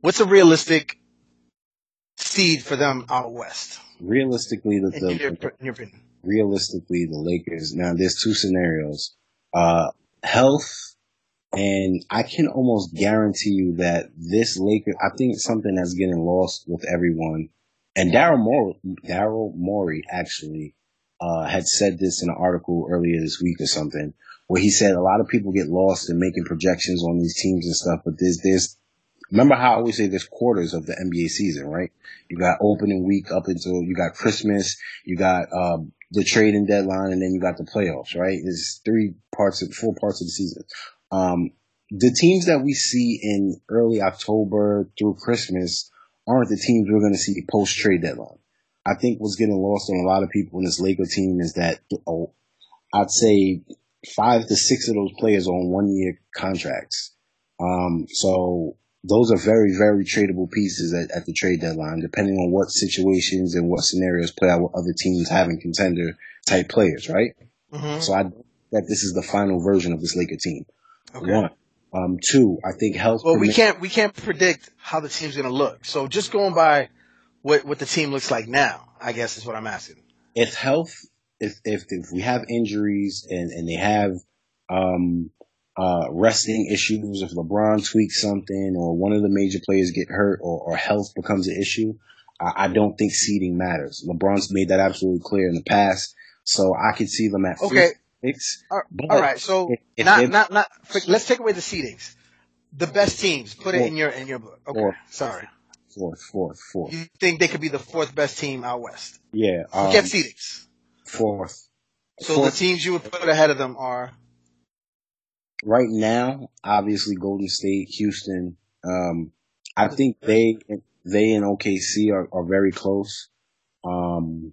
what's a realistic seed for them out west? Realistically, the, In your, in your opinion. realistically the Lakers. Now, there's two scenarios: uh, health, and I can almost guarantee you that this Laker. I think it's something that's getting lost with everyone. And Daryl Morey, Daryl Morey actually uh, had said this in an article earlier this week or something, where he said a lot of people get lost in making projections on these teams and stuff. But there's there's remember how I always say there's quarters of the NBA season, right? You got opening week up until you got Christmas, you got um, the trading deadline, and then you got the playoffs, right? There's three parts of four parts of the season. Um, the teams that we see in early October through Christmas aren't the teams we're going to see post trade deadline. I think what's getting lost on a lot of people in this Laker team is that oh, I'd say five to six of those players on one year contracts. Um, so those are very, very tradable pieces at, at the trade deadline, depending on what situations and what scenarios play out with other teams having contender type players, right? Mm-hmm. So I that this is the final version of this Laker team. Okay. One. Um, two, I think health. Well, we can't we can't predict how the team's going to look. So just going by what what the team looks like now, I guess is what I'm asking. if health, if, if, if we have injuries and, and they have, um, uh, resting issues, if LeBron tweaks something or one of the major players get hurt or, or health becomes an issue, I, I don't think seeding matters. LeBron's made that absolutely clear in the past. So I could see them at Okay. six. All right. So if- if not not not. Let's take away the seedings. The best teams. Put it in your in your book. Okay. Four. Sorry. Fourth, fourth, fourth. You think they could be the fourth best team out west? Yeah. Um, Forget seedings. Fourth. So fourth. the teams you would put ahead of them are right now, obviously Golden State, Houston. Um, I think they they and OKC are, are very close. Um,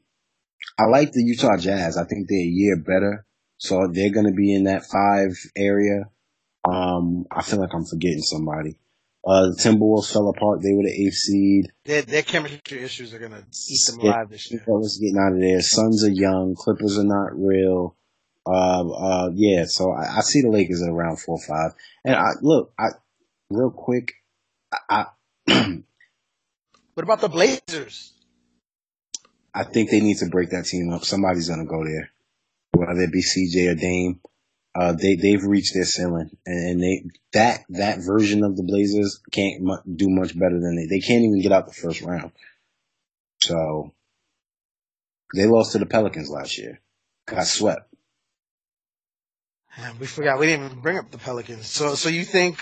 I like the Utah Jazz. I think they're a year better, so they're going to be in that five area. Um, I feel like I'm forgetting somebody. Uh, the Timberwolves fell apart. They were the eighth seed. their their chemistry issues are going to eat them Yeah. alive this year. Fellas getting out of there. Suns are young. Clippers are not real. Uh, uh, yeah. So I, I see the Lakers at around four or five. And I look, I real quick, I, I, What about the Blazers? I think they need to break that team up. Somebody's gonna go there, whether it be CJ or Dame. Uh, they they've reached their ceiling, and, and they that that version of the Blazers can't mu- do much better than they. They can't even get out the first round. So they lost to the Pelicans last year. Got swept. Man, we forgot we didn't even bring up the Pelicans. So so you think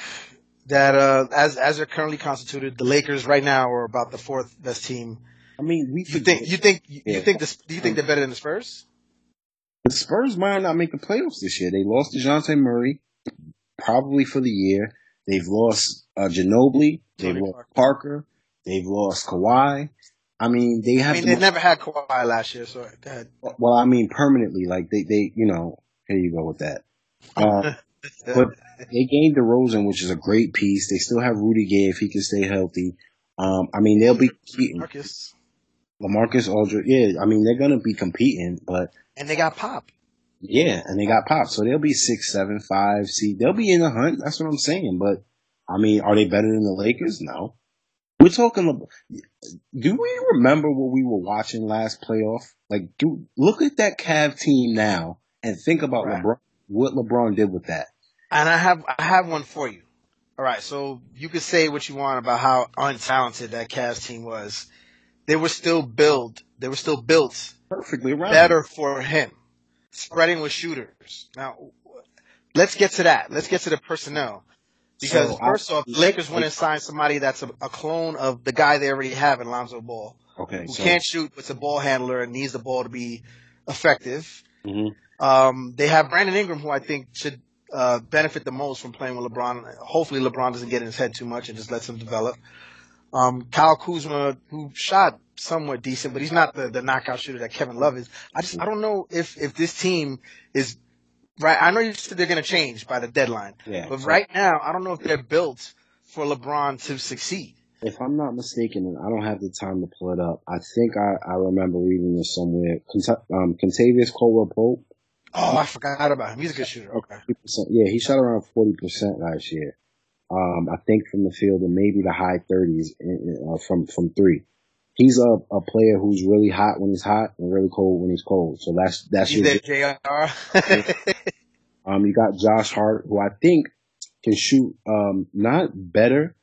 that uh, as as they're currently constituted, the Lakers right now are about the fourth best team. I mean, we You think you think you Yeah. think this? Do you think they're better than the Spurs? The Spurs might not make the playoffs this year. They lost Dejounte Murray, probably for the year. They've lost uh, Ginobili. They've Tony lost Parker. They've lost Kawhi. I mean, they I have. mean, the they never had Kawhi last year, so go ahead. well, I mean, permanently. Like they, they, you know, here you go with that. Uh, but they gained DeRozan, which is a great piece. They still have Rudy Gay if he can stay healthy. Um, I mean, they'll be. Marcus, Lamarcus Aldridge, yeah. I mean, they're gonna be competing, but and they got Pop. Yeah, and they got pop, so they'll be six, seven, five. See, they'll be in the hunt. That's what I'm saying. But I mean, are they better than the Lakers? No. We're talking. Do we remember what we were watching last playoff? Like, do look at that Cav team now and think about Right. LeBron. What LeBron did with that. And I have I have one for you. All right, so you can say what you want about how untalented that Cavs team was. They were still built. They were still built Perfectly right. better for him, spreading with shooters. Now, let's get to that. Let's get to the personnel. Because So, I- first off, the Lakers went and signed somebody that's a, a clone of the guy they already have in Lonzo Ball, Okay. who So, can't shoot, but's a ball handler and needs the ball to be effective. mhm. Um, they have Brandon Ingram, who I think should uh, benefit the most from playing with LeBron. Hopefully, LeBron doesn't get in his head too much and just lets him develop. Um, Kyle Kuzma, who shot somewhat decent, but he's not the, the knockout shooter that Kevin Love is. I just I don't know if if this team is right. I know you said they're going to change by the deadline, yeah. but right now I don't know if they're built for LeBron to succeed. If I'm not mistaken, and I don't have the time to pull it up, I think I, I remember reading this somewhere. Cont- um, Kentavious Caldwell Pope, Oh, I forgot about him. He's a good shooter. Okay. yeah, he shot around 40% last year. Um, I think from the field and maybe the high 30s in, in, uh, from, from three. He's a, a player who's really hot when he's hot and really cold when he's cold. So that's, that's He's your, there, Jr. um, you got Josh Hart, who I think can shoot, um, not better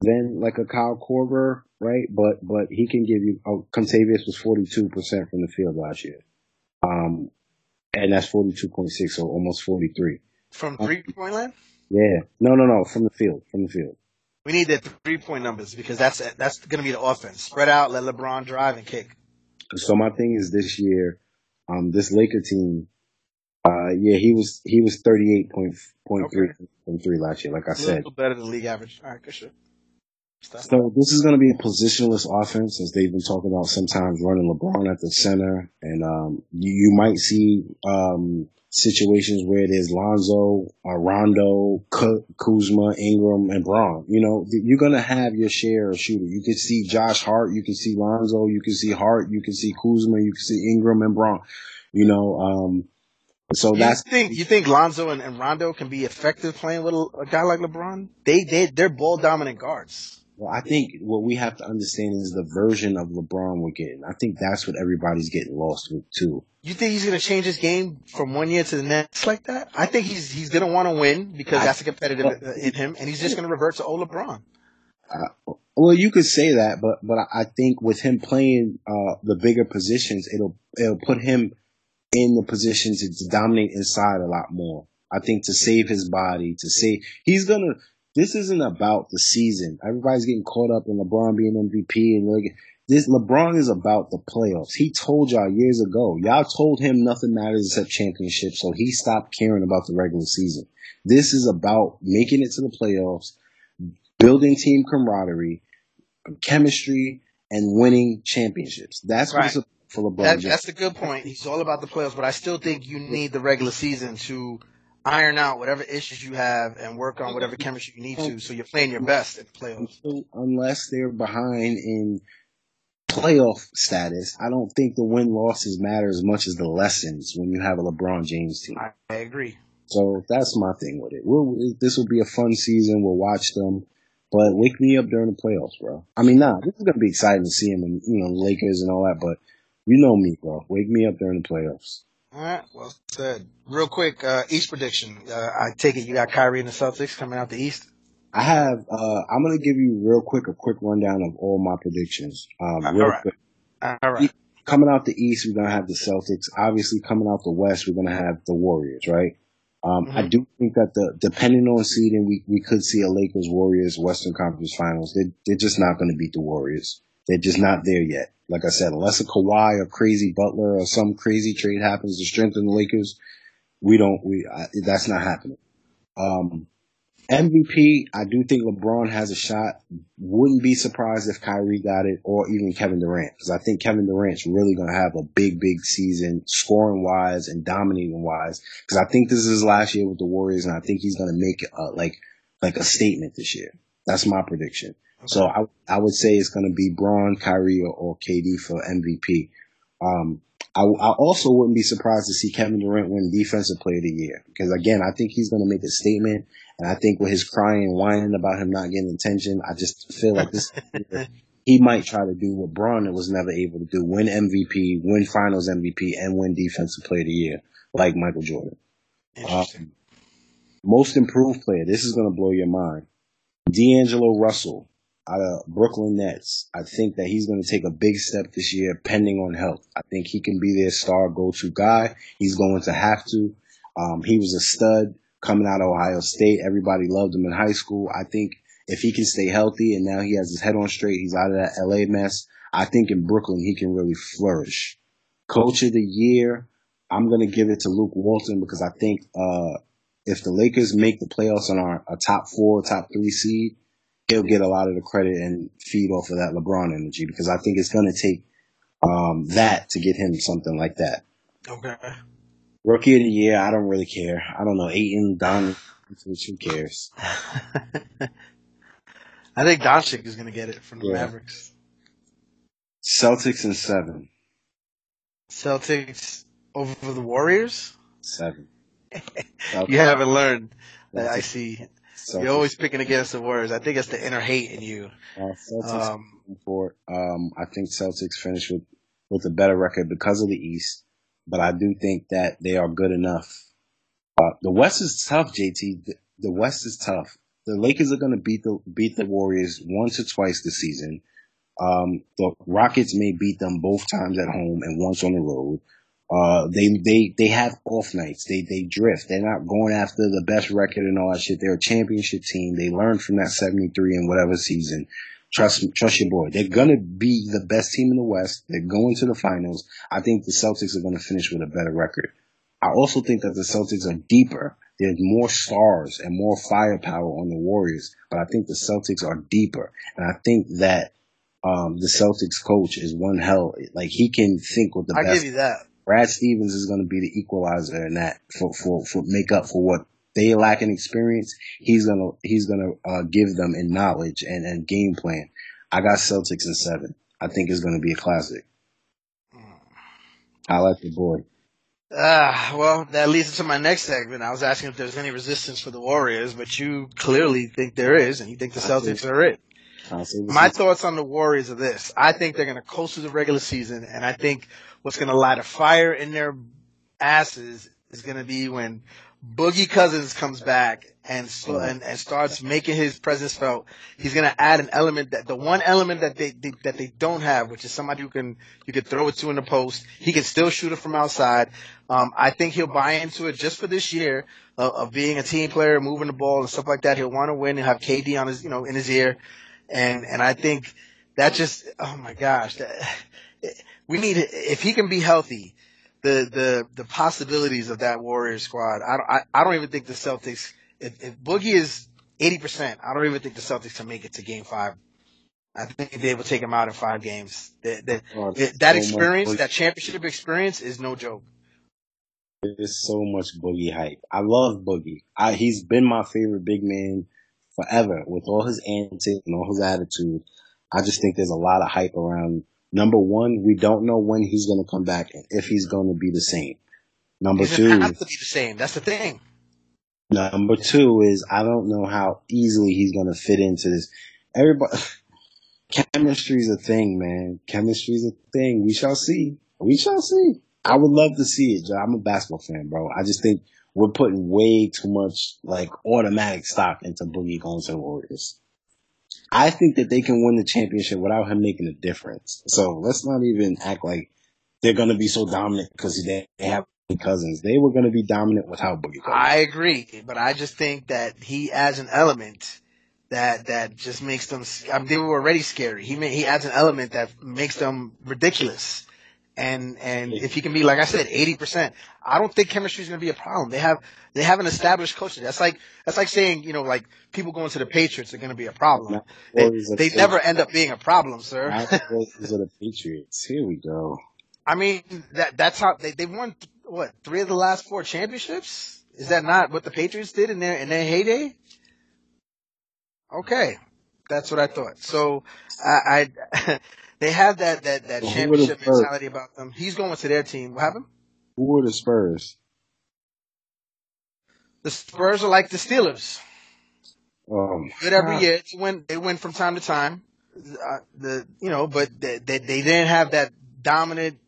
than like a Kyle Korver, right? But, but he can give you, oh, Kentavious was 42% from the field last year. Um, and that's 42.6, so almost 43. From three point land. Yeah. No, no, no. From the field. From the field. We need the three point numbers because that's that's going to be the offense. Spread out, let LeBron drive and kick. So my thing is this year, um, this Laker team, uh, yeah, he was he was thirty eight point point three from three last year, like I said. better than league average. All right, good shit. So this is going to be a positionless offense, as they've been talking about. Sometimes running LeBron at the center, and um, you, you might see um, situations where there's Lonzo, uh, Rondo, Ku- Kuzma, Ingram, and Bron. You know, you're going to have your share of shooter. You can see Josh Hart, you can see Lonzo, you can see Hart, you can see Kuzma, you can see Ingram and Bron. You know, um, so you that's think you think Lonzo and, and Rondo can be effective playing with a, a guy like LeBron? They they they're ball dominant guards. Well, I think what we have to understand is the version of LeBron we're getting. I think that's what everybody's getting lost with too. You think he's going to change his game from one year to the next like that? I think he's he's going to want to win because I- that's a competitive uh, in him, and he's just going to revert to old LeBron. Well, you could say that, but but I think with him playing uh, the bigger positions, it'll it'll put him in the position to, to dominate inside a lot more. I think to save his body, to save he's gonna. This isn't about the season. Everybody's getting caught up in LeBron being MVP and like this. LeBron is about the playoffs. He told y'all years ago. Y'all told him nothing matters except championship, so he stopped caring about the regular season. This is about making it to the playoffs, building team camaraderie, chemistry, and winning championships. That's Right. about for LeBron That, that's a good point. He's all about the playoffs, but I still think you need the regular season to iron out whatever issues you have and work on whatever chemistry you need to, so you're playing your best in the playoffs. Unless they're behind in playoff status, I don't think the win losses matter as much as the lessons when you have a LeBron James team. I, I agree. So that's my thing with it. We'll, this will be a fun season. We'll watch them, but wake me up during the playoffs, bro. I mean, nah, this is gonna be exciting to see him and you know Lakers and all that, but you know me, bro. Wake me up during the playoffs. All right, well said. Real quick, uh, East prediction. Uh, I take it you got Kyrie and the Celtics coming out the East. I have. uh I'm gonna give you real quick a quick rundown of all my predictions. Um, All real right. quick. All right. coming out the East, we're gonna have the Celtics. Obviously, coming out the West, we're gonna have the Warriors, right? Um, I Mhm. do think that the depending on seeding, we we could see a Lakers Warriors Western Conference Finals. They they're just not gonna beat the Warriors. They're just not there yet. Like I said, unless a Kawhi or crazy Butler or some crazy trade happens to strengthen the Lakers, we don't. We I, that's not happening. Um, MVP, I do think LeBron has a shot. Wouldn't be surprised if Kyrie got it or even Kevin Durant because I think Kevin Durant's really going to have a big, big season scoring wise and dominating wise because I think this is his last year with the Warriors and I think he's going to make uh, like like a statement this year. That's my prediction. So I I would say it's going to be Bron, Kyrie, or, or KD for MVP. Um, I, I also wouldn't be surprised to see Kevin Durant win Defensive Player of the Year because again, I think he's going to make a statement, and I think with his crying and whining about him not getting attention, I just feel like this he might try to do what Bron was never able to do: win MVP, win Finals MVP, and win Defensive Player of the Year like Michael Jordan. Um, most improved player. This is going to blow your mind. D'Angelo Russell out of Brooklyn Nets. I think that he's going to take a big step this year, pending on health. I think he can be their star go-to guy. He's going to have to. Um, he was a stud coming out of Ohio State. Everybody loved him in high school. I think if he can stay healthy and now he has his head on straight, he's out of that LA mess. I think in Brooklyn he can really flourish. Coach of the year, I'm going to give it to Luke Walton because I think uh, if the Lakers make the playoffs and are a top four, top three seed, he'll get a lot of the credit and feed off of that LeBron energy because I think it's going to take um, that to get him something like that. Okay. Rookie of the year, I don't really care. I don't know. Ayton, Don, who cares? I think Doncic is going to get it from the yeah. Mavericks. Celtics and seven. Celtics over the Warriors? Seven. you haven't learned. I see. You're always picking against the Warriors. I think it's the inner hate in you. Uh, Celtics um, for um, I think Celtics finish with with a better record because of the East, but I do think that they are good enough. Uh, the West is tough, JT. The, the West is tough. The Lakers are going to beat the beat the Warriors once or twice this season. Um, the Rockets may beat them both times at home and once on the road. Uh, they, they, they have off nights. They, they drift. They're not going after the best record and all that shit. They're a championship team. They learned from that 73 and whatever season. Trust, trust your boy. They're gonna be the best team in the West. They're going to the finals. I think the Celtics are gonna finish with a better record. I also think that the Celtics are deeper. There's more stars and more firepower on the Warriors, but I think the Celtics are deeper. And I think that um, the Celtics coach is one hell. Like he can think with the I best. I give you that. Brad Stevens is going to be the equalizer in that for, for, for make up for what they lack in experience. He's going to, he's going to uh, give them in knowledge and, and game plan. I got Celtics in seven. I think it's going to be a classic. I like the boy. Ah, uh, well, that leads into my next segment. I was asking if there's any resistance for the Warriors, but you clearly think there is, and you think the Celtics are it. My thoughts on the Warriors are this. I think they're going to coast through the regular season, and I think what's going to light a fire in their asses is going to be when Boogie Cousins comes back and, and and starts making his presence felt. He's going to add an element that the one element that they, they, that they don't have, which is somebody who can you can throw it to in the post. He can still shoot it from outside. Um, I think he'll buy into it just for this year of, of being a team player, moving the ball and stuff like that. He'll want to win. He'll have KD on his you know in his ear, and and I think that mm. just oh my gosh. That, we need if he can be healthy, the the the possibilities of that Warrior squad. I don't I, I don't even think the Celtics. If, if Boogie is eighty percent, I don't even think the Celtics can make it to Game Five. I think they will take him out in five games. The, the, oh, that so experience, that championship experience, is no joke. There's so much Boogie hype. I love Boogie. I, he's been my favorite big man forever with all his antics and all his attitude. I just think there's a lot of hype around Number one, we don't know when he's going to come back and if he's going to be the same. Number he two, have to be the same. That's the thing. Number two is I don't know how easily he's going to fit into this. Everybody, chemistry's a thing, man. Chemistry's a thing. We shall see. We shall see. I would love to see it. I'm a basketball fan, bro. I just think we're putting way too much like automatic stock into Boogie going the Warriors. I think that they can win the championship without him making a difference. So let's not even act like they're going to be so dominant because they have Cousins. They were going to be dominant without Boogie. Cousins. I agree, but I just think that he adds an element that that just makes them. I mean, they were already scary. He he adds an element that makes them ridiculous. And and if he can be like I said, eighty percent, I don't think chemistry is going to be a problem. They have they have an established coach. That's like that's like saying you know like people going to the Patriots are going to be a problem. They, they never end up being a problem, sir. The Patriots. Here we go. I mean that that's how they they won what three of the last four championships. Is that not what the Patriots did in their in their heyday? Okay, That's what I thought. So I, I they have that that that Well, championship were the Spurs? mentality about them. He's going to their team. What happened? Who are the Spurs? The Spurs are like the Steelers. Um, Good every year. They win. They win from time to time. Uh, the you know, but they, they they didn't have that dominant.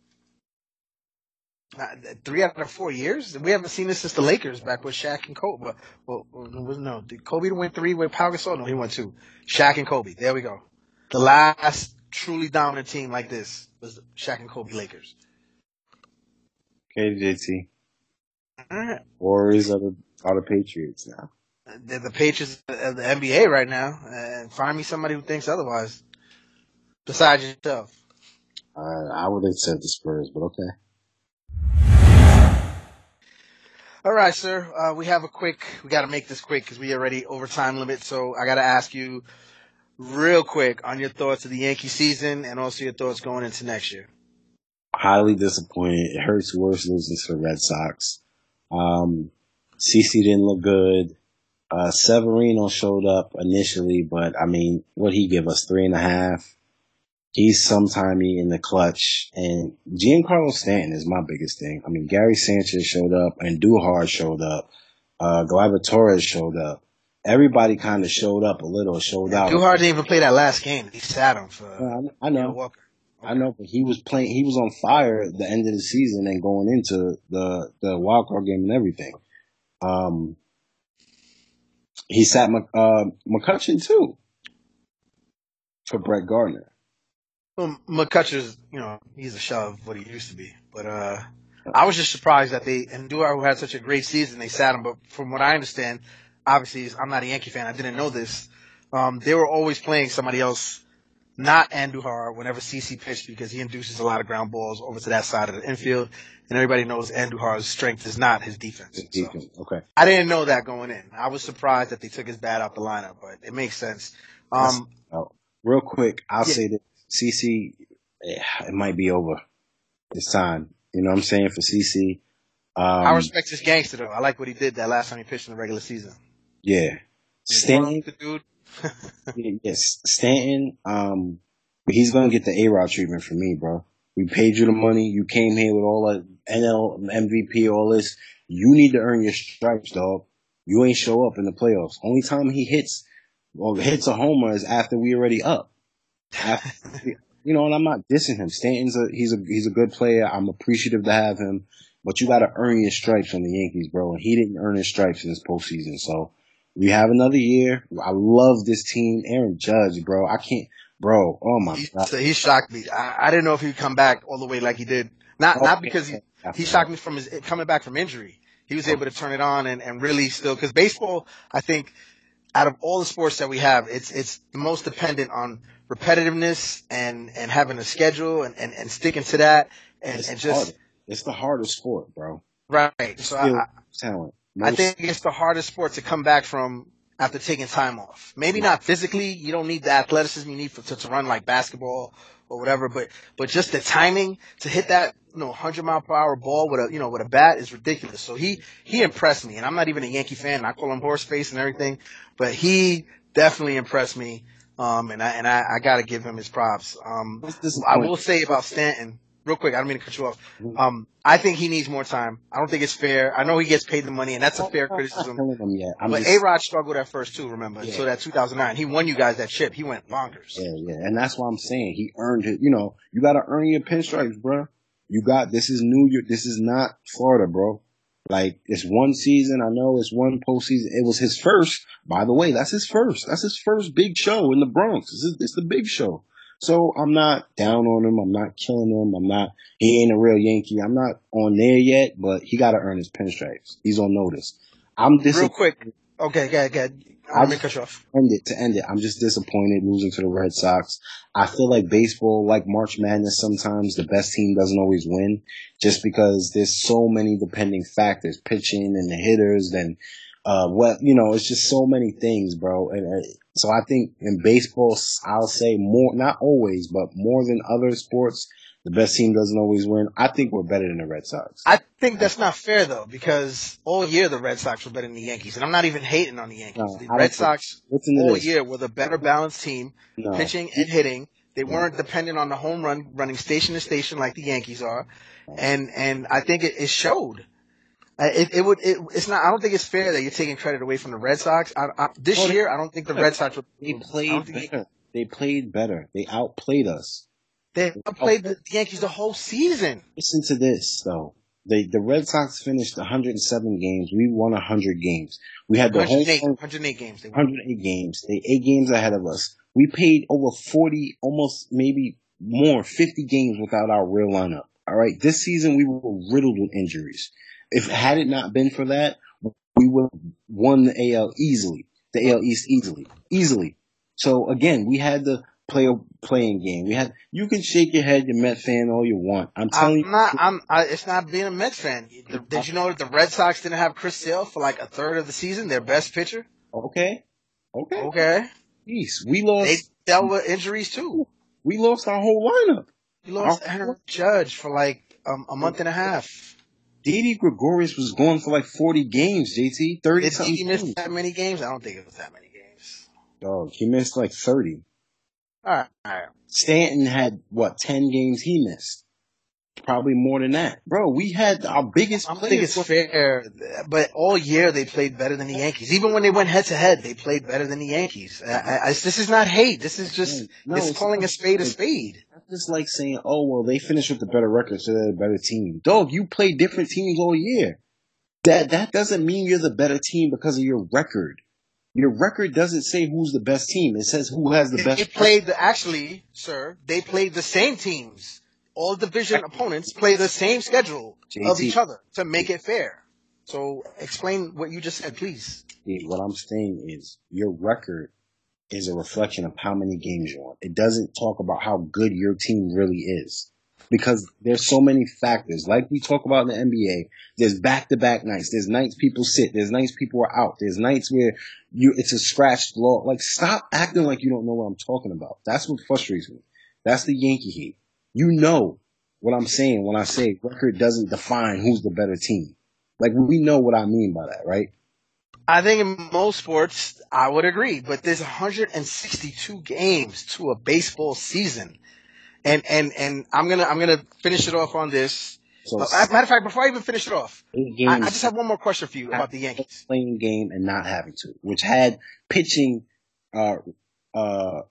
Uh, three out of four years. We haven't seen this since the Lakers back with Shaq and Kobe. But, well, it was no. Did Kobe win three with Pau Gasol? No, he won two. Shaq and Kobe. There we go. The last truly dominant team like this was the Shaq and Kobe Lakers. KJT. All right. Warriors are the are the Patriots now. They're the Patriots of the NBA right now, and find me somebody who thinks otherwise. Besides yourself. Uh, I would have said the Spurs, but okay. All right, sir. Uh, we have a quick. We got to make this quick because we already over time limit. So I got to ask you, real quick, on your thoughts of the Yankee season and also your thoughts going into next year. Highly disappointed. It hurts worse losing to the Red Sox. Um, CC didn't look good. Uh, Severino showed up initially, but I mean, what he give us three and a half? He's sometimey in the clutch, and Giancarlo Stanton is my biggest thing. I mean, Gary Sanchez showed up, and Duhar showed up. Uh, Gleyber Torres showed up. Everybody kind of showed up a little, showed out. Duhar didn't even play that last game. He sat him for Uh, I know. Walker. I know, but he was playing. He was on fire at the end of the season and going into the the wild card game and everything. Um, he sat Mc- uh, McCutchen too for Brett Gardner. Well, McCutchen's, you know, he's a shell of what he used to be. But uh I was just surprised that they and Duhar, who had such a great season, they sat him. But from what I understand, obviously I'm not a Yankee fan. I didn't know this. Um, they were always playing somebody else, not Andujar, whenever CC pitched because he induces a lot of ground balls over to that side of the infield. And everybody knows Andujar's strength is not his defense. So Okay, I didn't know that going in. I was surprised that they took his bat out the lineup, but it makes sense. Um, real quick, I'll Yeah. say that CC, eh, it might be over. It's time. You know what I'm saying for CC. Um, I respect his gangster though. I like what he did that last time he pitched in the regular season. yeah, Stanton. the dude. Yes, Stanton. Um, he's gonna get the A Rod treatment from me, bro. We paid you the money. You came here with all the NL MVP, all this. You need to earn your stripes, dog. You ain't show up in the playoffs. Only time he hits or hits a homer is after we already up. After, you know, and I'm not dissing him. Stanton's a he's a he's a good player. I'm appreciative to have him, but you got to earn your stripes on the Yankees, bro. And he didn't earn his stripes in this postseason. So we have another year. I love this team. Aaron Judge, bro. I can't, bro. Oh my He, god. so he shocked me. I, I didn't know if he'd come back all the way like he did. Not oh, not because he he shocked me from his coming back from injury. He was oh. able to turn it on and, and really still because baseball, I think, out of all the sports that we have, it's it's the most dependent on repetitiveness and and having a schedule and and, and sticking to that and, It's and just. It's the hardest sport, bro. right. So I, talent. I think it's the hardest sport to come back from after taking time off. Maybe not physically, you don't need the athleticism you need for, to, to run like basketball or whatever, but but just the timing to hit that you know 100 mile per hour ball with a you know with a bat is ridiculous. So he he impressed me, and I'm not even a Yankee fan. And I call him horse face and everything, but he definitely impressed me. Um, and I and I, I got to give him his props. Um, I will say about Stanton, real quick. I don't mean to cut you off. Mhm. Um, I think he needs more time. I don't think it's fair. I know he gets paid the money, and that's a fair criticism. I'm But A Rod struggled at first too. Remember, Yeah. so that 2009, he won you guys that chip. He went bonkers. Yeah, yeah, and that's why I'm saying he earned it. You know, you got to earn your pinstripes, bro. You got this is New York. This is not Florida, bro. Like it's one season. I know it's one postseason. It was his first. By the way, that's his first. That's his first big show in the Bronx. This is it's the big show. So I'm not down on him. I'm not killing him. I'm not. He ain't a real Yankee. I'm not on there yet, but he got to earn his pinstripes. He's on notice. I'm Real quick. Okay, go ahead, go ahead. I Let me just- cut you off. end it to end it. I'm just disappointed losing to the Red Sox. I feel like baseball, like March Madness, sometimes the best team doesn't always win, just because there's so many depending factors, pitching and the hitters, and uh, what you know, it's just so many things, bro. And uh, so I think in baseball, I'll say more, not always, but more than other sports, The best team doesn't always win. I think we're better than the Red Sox. I think that's not fair though, because all year the Red Sox were better than the Yankees, and I'm not even hating on the Yankees. No, the I Red Sox all this. year were the better balanced team, No. pitching and hitting. They weren't dependent on the home run, running station to station like the Yankees are, and and I think it, it showed. Uh, It, it would. It, it's not. I don't think it's fair that you're taking credit away from the Red Sox. I, I, this Oh, they- year, I don't think the Red Sox. Were, They played better. They played better. They outplayed us. They played the Yankees the whole season. Listen to this though. They, the Red Sox finished 107 games. We won 100 games. We had the home 108, run 108 games. They 108 games. They eight games ahead of us. We played over 40, almost maybe more, 50 games without our real lineup. All right. This season we were riddled with injuries. If had it not been for that, we would have won the AL easily, the AL East easily, easily. So again, we had the play playing game. We had. You can shake your head, you Met fan, all you want. I'm telling I'm not. I'm. I, it's not being a Mets fan. Did you know that the Red Sox didn't have Chris Sale for like a third of the season? Their best pitcher. Okay. Okay. Okay. Peace. We lost. They dealt with injuries too. we lost our whole lineup. We lost Oh. Aaron Judge for like um, a month and a half. Didi Gregorius was going for like 40 games, JT. 30 Did he miss games. that many games? I don't think it was that many games. Dog, he missed like 30. All right. All right. Stanton had, what, 10 games he missed. Probably more than that. Bro, we had our biggest I don't think it's fair, but all year they played better than the Yankees. Even when they went head to head, they played better than the Yankees. I, I, I- this is not hate. This is just mm, No, it's, it's calling a spade a spade. Just like saying, oh, well, they finished with the better record, so they're a better team. Dog, you play different teams all year. That, that doesn't mean you're the better team because of your record. Your record doesn't say who's the best team. It says who has the They, best. they played the actually, sir. They played the same teams. All division opponents play the same schedule of each other to make it fair. So explain what you just said, please. What I'm saying is your record is a reflection of how many games you won. It doesn't talk about how good your team really is. Because there's so many factors. Like we talk about in the NBA, there's back to back nights. There's nights people sit. There's nights people are out. There's nights where you it's a scratched law. Like stop acting like you don't know what I'm talking about. That's what frustrates me. That's the Yankee hate. You know what I'm saying when I say record doesn't define who's the better team. Like we know what I mean by that, right? I think in most sports, I would agree, but there's 162 games to a baseball season. And, and, and I'm gonna, I'm gonna finish it off on this. So Uh, matter of fact, before I even finish it off, I, I just have one more question for you about the Yankees. playing game and not having to, which had pitching, uh, uh,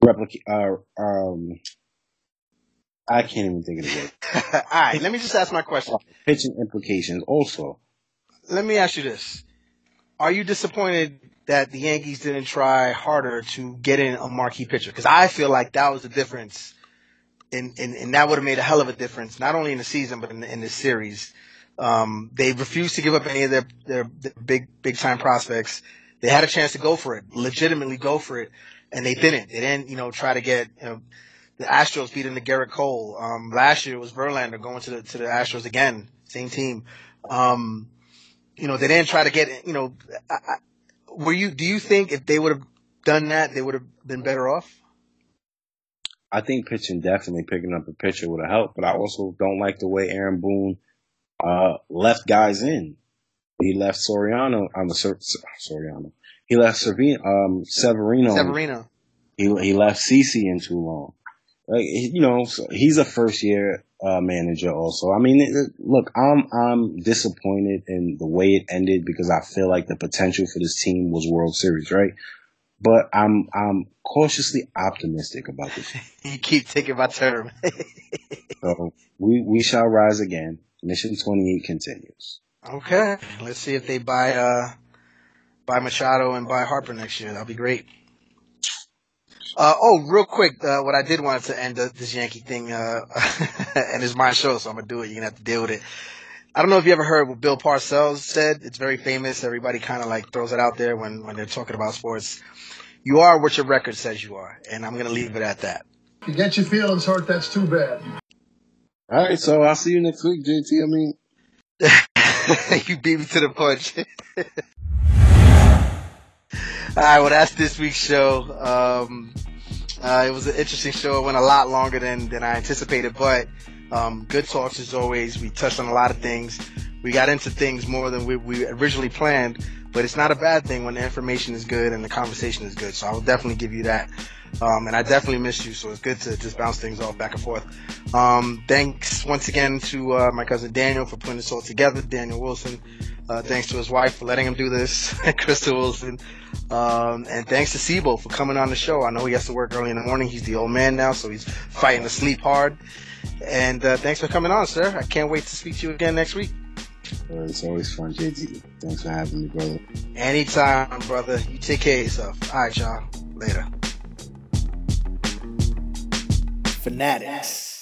replica, uh, um, I can't even think of the word. All right, let me just ask my question. Pitching implications also. Let me ask you this. Are you disappointed that the Yankees didn't try harder to get in a marquee pitcher? Because I feel like that was the difference. And, and, and that would have made a hell of a difference, not only in the season, but in, the, in this series. Um, they refused to give up any of their, their, their big, big time prospects. They had a chance to go for it, legitimately go for it, and they didn't. They didn't, you know, try to get, you know, the Astros beating the Gerrit Cole. Um, last year it was Verlander going to the, to the Astros again, same team. Um, you know, they didn't try to get, you know, I, I, were you, do you think if they would have done that, they would have been better off? I think pitching definitely picking up a pitcher would have helped, but I also don't like the way Aaron Boone, uh, left guys in. He left Soriano, on the Soriano. He left Servino, um, Severino. Severino. He he left CC in too long. Like you know, so he's a first year uh, manager. Also, I mean, it, look, I'm I'm disappointed in the way it ended because I feel like the potential for this team was World Series, right? But I'm I'm cautiously optimistic about this. You keep taking my term. So we we shall rise again. Mission 28 continues. okay. Let's see if they buy, uh, buy Machado and buy Harper next year. That'll be great. Uh, oh, real quick, uh, what I did want to end uh, this Yankee thing, uh, and it's my show, so I'm gonna do it. You're gonna have to deal with it. I don't know if you ever heard what Bill Parcells said. It's very famous. Everybody kind of like throws it out there when, when they're talking about sports. You are what your record says you are, and I'm gonna leave it at that. If you get your feelings hurt, that's too bad. All right, so I'll see you next week, JT. I mean, you beat me to the punch. All right, well, that's this week's show. Um, Uh, it was an interesting show. It went a lot longer than, than I anticipated, but um, good talks as always. We touched on a lot of things. We got into things more than we, we originally planned, but it's not a bad thing when the information is good and the conversation is good. So I will definitely give you that. Um, and I definitely miss you, so it's good to just bounce things off back and forth. Um, thanks once again to uh, my cousin Daniel for putting this all together. Daniel Wilson. Uh, thanks to his wife for letting him do this, Crystal Wilson. Um, and thanks to Sibo for coming on the show. I know he has to work early in the morning. He's the old man now, so he's fighting to sleep hard. And uh, thanks for coming on, sir. I can't wait to speak to you again next week. it's always fun, JD. Thanks for having me, brother. Anytime, brother. You take care of yourself. All right, y'all. Later. Fanatics.